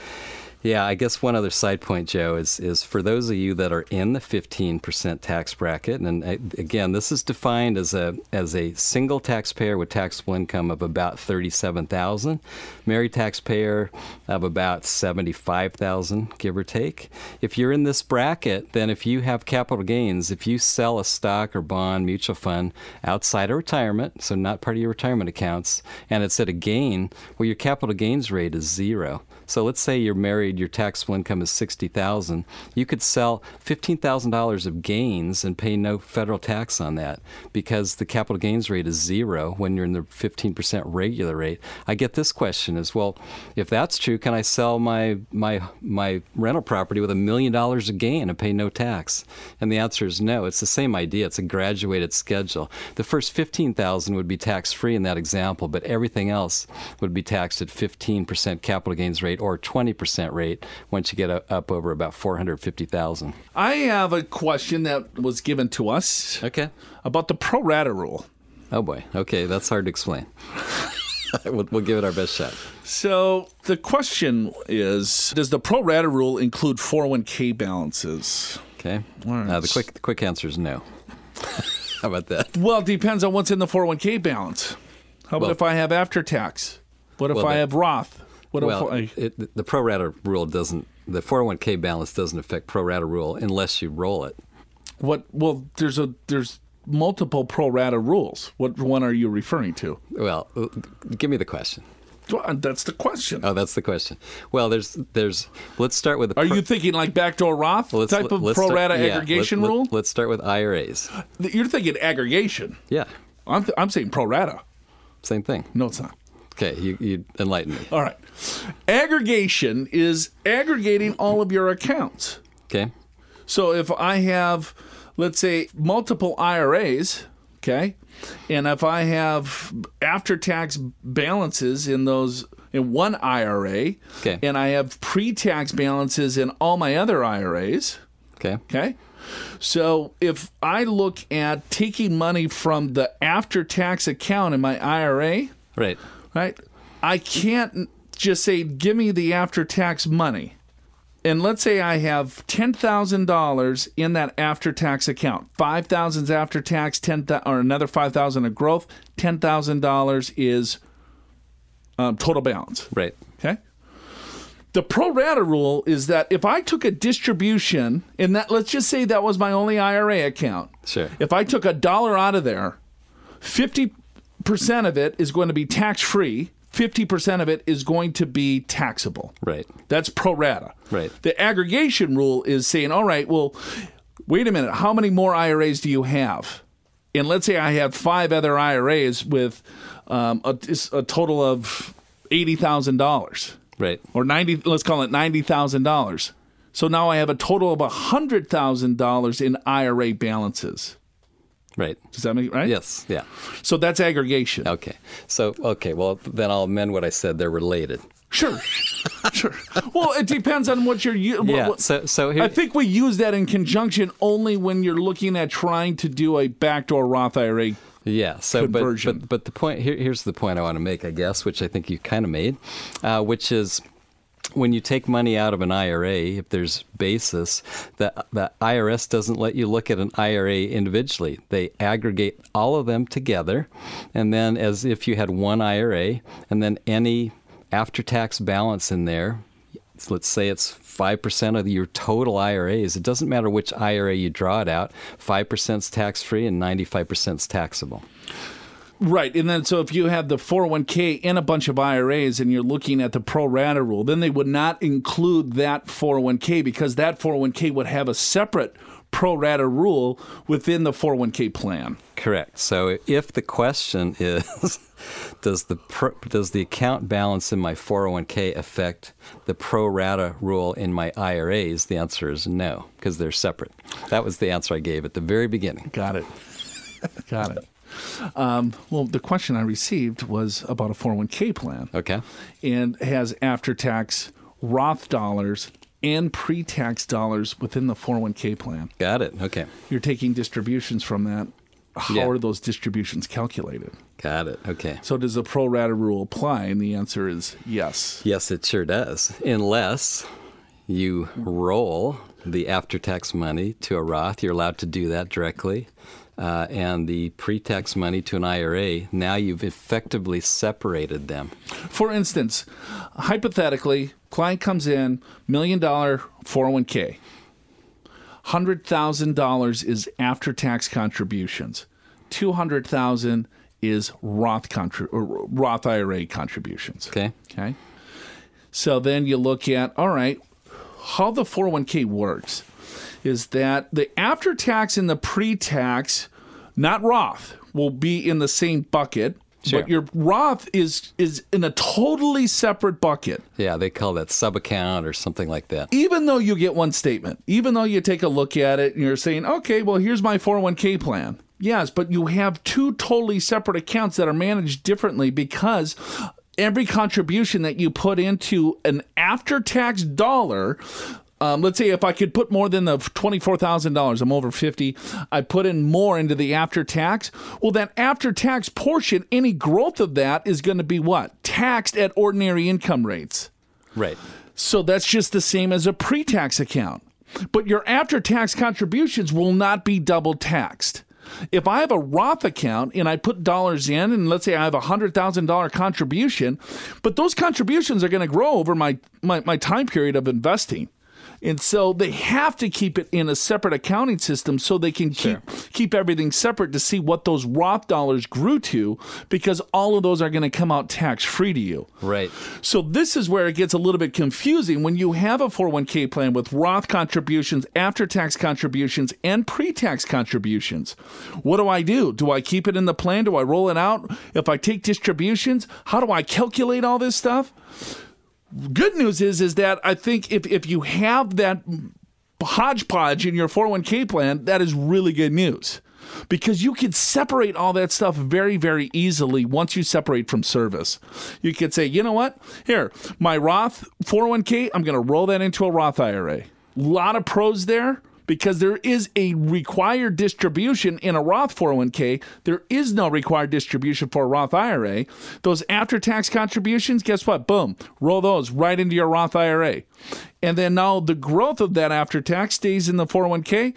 Yeah, I guess one other side point, Joe, is is for those of you that are in the 15% tax bracket, and uh, again, this is defined as a as a single taxpayer with taxable income of about 37,000, married taxpayer of about 75,000, give or take. If you're in this bracket, then if you have capital gains, if you sell a stock or bond, mutual fund outside of retirement, so not part of your retirement accounts, and it's at a gain, well, your capital gains rate is zero. So let's say you're married, your taxable income is 60000 You could sell $15,000 of gains and pay no federal tax on that because the capital gains rate is zero when you're in the 15% regular rate. I get this question as well, if that's true, can I sell my, my, my rental property with a million dollars of gain and pay no tax? And the answer is no. It's the same idea. It's a graduated schedule. The first 15,000 would be tax free in that example, but everything else would be taxed at 15% capital gains rate or 20% rate once you get up over about 450,000. I have a question that was given to us Okay. about the pro rata rule. Oh boy. Okay, that's hard to explain. we'll, we'll give it our best shot. So the question is Does the pro rata rule include 401k balances? Okay. Right. Uh, the quick the quick answer is no. How about that? Well, it depends on what's in the 401k balance. How about Well- if I have after tax? What if Well, I that- have Roth? What Well, I. it, the pro rata rule doesn't. The 401k balance doesn't affect pro rata rule unless you roll it. What? Well, there's a there's multiple pro rata rules. What one are you referring to? Well, uh, give me the question. Well, That's the question. Oh, that's the question. Well, there's there's. Let's start with the. Are you thinking like backdoor Roth let's- type of pro start- rata yeah, aggregation let- rule? Let, us start with IRAs. You're thinking aggregation. Yeah, I'm, th- I'm saying pro rata. same thing. No, it's not. Okay, you, you enlighten me. All right. Aggregation is aggregating all of your accounts. Okay. So if I have, let's say, multiple IRAs, okay, and if I have after tax balances in those in one IRA, Okay. and I have pre tax balances in all my other IRAs, Okay. Okay. So if I look at taking money from the after tax account in my IRA, Right. Right, I can't just say, give me the after tax money. And let's say I have $10,000 in that after tax account. 5000 is after tax, 10 or another 5000 of growth. $10,000 is um, total balance. Right. Okay. The pro rata rule is that if I took a distribution, and that let's just say that was my only IRA account. Sure. If I took a dollar out of there, fifty percent of it is going to be tax free. Fifty percent of it is going to be taxable. Right. That's pro rata. Right. The aggregation rule is saying, all right, well, wait a minute, how many more IRAs do you have? And let's say I have five other IRAs with um, a, a total of eighty thousand dollars Right. or 90 let's call it $90,000. So now I have a total of $100,000 in IRA balances. Right. Does that make right? Yes. Yeah. So that's aggregation. Okay. So okay. Well, then I'll amend what I said. They're related. Sure. sure. Well, it depends on what you're what- Yeah. So so here. I think we use that in conjunction only when you're looking at trying to do a backdoor Roth IRA. Yeah. So, but, but but the point here, here's the point I want to make, I guess, which I think you kind of made, uh, which is when you take money out of an IRA, if there's basis, the the IRS doesn't let you look at an IRA individually. They aggregate all of them together, and then as if you had one IRA, and then any after-tax balance in there. Let's say it's five percent of your total IRAs. It doesn't matter which IRA you draw it out. Five percent is tax-free, and ninety-five percent is taxable. Right. And then so if you have the 401k and a bunch of IRAs and you're looking at the pro rata rule, then they would not include that 401k because that 401k would have a separate pro rata rule within the 401k plan. Correct. So if the question is, does the pro, does the account balance in my 401k affect the pro rata rule in my IRAs? The answer is no, because they're separate. That was the answer I gave at the very beginning. Got it. Got it. Um, well, the question I received was about a 401k plan Okay. and has after tax Roth dollars and pre tax dollars within the 401k plan. Got it. Okay. You're taking distributions from that. How Yeah. are those distributions calculated? Got it. Okay. So does the pro rata rule apply? And the answer is yes. Yes, it sure does. Unless you roll the after tax money to a Roth, you're allowed to do that directly. Uh, and the pre tax money to an IRA, now you've effectively separated them. For instance, hypothetically, client comes in, million dollar 401k. $100,000 is after tax contributions. 200,000 is Roth contri- or Roth IRA contributions. Okay? Okay. So then you look at, all right, how the 401k works is that the after tax and the pre tax, not Roth, will be in the same bucket. Sure. But your Roth is is in a totally separate bucket. Yeah, they call that sub account or something like that. Even though you get one statement, even though you take a look at it and you're saying, okay, well, here's my 401k plan. Yes, but you have two totally separate accounts that are managed differently because every contribution that you put into an after tax dollar um, let's say if I could put more than the $24,000, I'm over 50, I put in more into the after tax. Well, that after tax portion, any growth of that is going to be what? Taxed at ordinary income rates. Right. So that's just the same as a pre tax account. But your after tax contributions will not be double taxed. If I have a Roth account and I put dollars in, and let's say I have a hundred thousand dollar contribution, but those contributions are going to grow over my, my my time period of investing. And so they have to keep it in a separate accounting system so they can keep keep everything separate to see what those Roth dollars grew to because all of those are going to come out tax free to you. Right. So this is where it gets a little bit confusing when you have a 401k plan with Roth contributions, after tax contributions, and pre-tax contributions. What do I do? Do I keep it in the plan? Do I roll it out? If I take distributions, how do I calculate all this stuff? Good news is is that I think if if you have that hodgepodge in your 401k plan, that is really good news because you can separate all that stuff very, very easily once you separate from service. You could say, you know what? Here, my Roth 401k, I'm going to roll that into a Roth IRA. A lot of pros there because there is a required distribution in a Roth 401k. There is no required distribution for a Roth IRA. Those after tax contributions, guess what? Boom, roll those right into your Roth IRA. And then now the growth of that after tax stays in the 401k,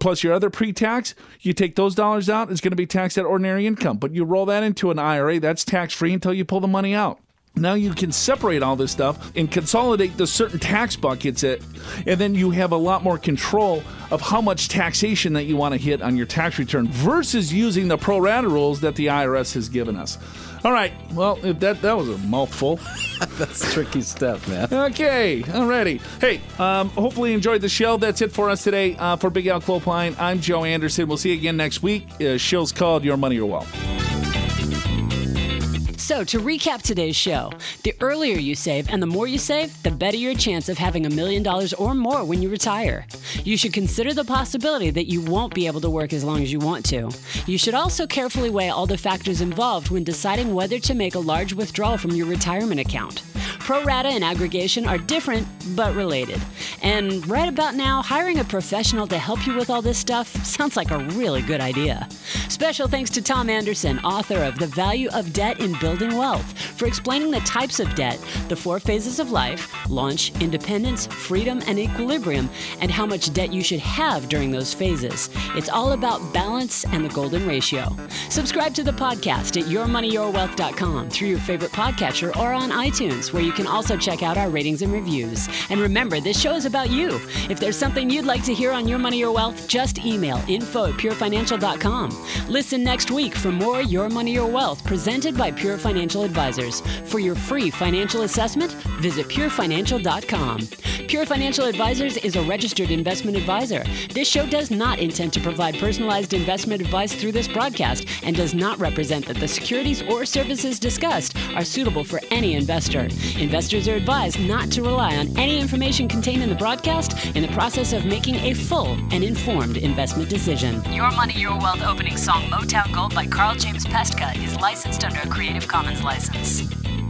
plus your other pre tax. You take those dollars out, it's going to be taxed at ordinary income. But you roll that into an IRA, that's tax free until you pull the money out. Now you can separate all this stuff and consolidate the certain tax buckets, it, and then you have a lot more control of how much taxation that you want to hit on your tax return versus using the pro rata rules that the IRS has given us. All right, well, that that was a mouthful. That's tricky stuff, man. Okay, alrighty. Hey, um, hopefully you enjoyed the show. That's it for us today. Uh, for Big Al Clopine, I'm Joe Anderson. We'll see you again next week. Uh, show's called Your Money Your Wealth. So, to recap today's show, the earlier you save and the more you save, the better your chance of having a million dollars or more when you retire. You should consider the possibility that you won't be able to work as long as you want to. You should also carefully weigh all the factors involved when deciding whether to make a large withdrawal from your retirement account. Pro rata and aggregation are different but related. And right about now, hiring a professional to help you with all this stuff sounds like a really good idea. Special thanks to Tom Anderson, author of The Value of Debt in Building Wealth, for explaining the types of debt, the four phases of life launch, independence, freedom, and equilibrium and how much debt you should have during those phases. It's all about balance and the golden ratio. Subscribe to the podcast at yourmoneyyourwealth.com through your favorite podcatcher or on iTunes, where you can also check out our ratings and reviews. And remember, this show is about you. If there's something you'd like to hear on Your Money Your Wealth, just email info at purefinancial.com. Listen next week for more Your Money Your Wealth presented by Pure Financial Advisors. For your free financial assessment, visit purefinancial.com. Pure Financial Advisors is a registered investment advisor. This show does not intend to provide personalized investment advice through this broadcast and does not represent that the securities or services discussed are suitable for any investor. Investors are advised not to rely on any information contained in the broadcast in the process of making a full and informed investment decision. Your Money, Your Wealth opening song Motown Gold by Carl James Pestka is licensed under a Creative Commons license.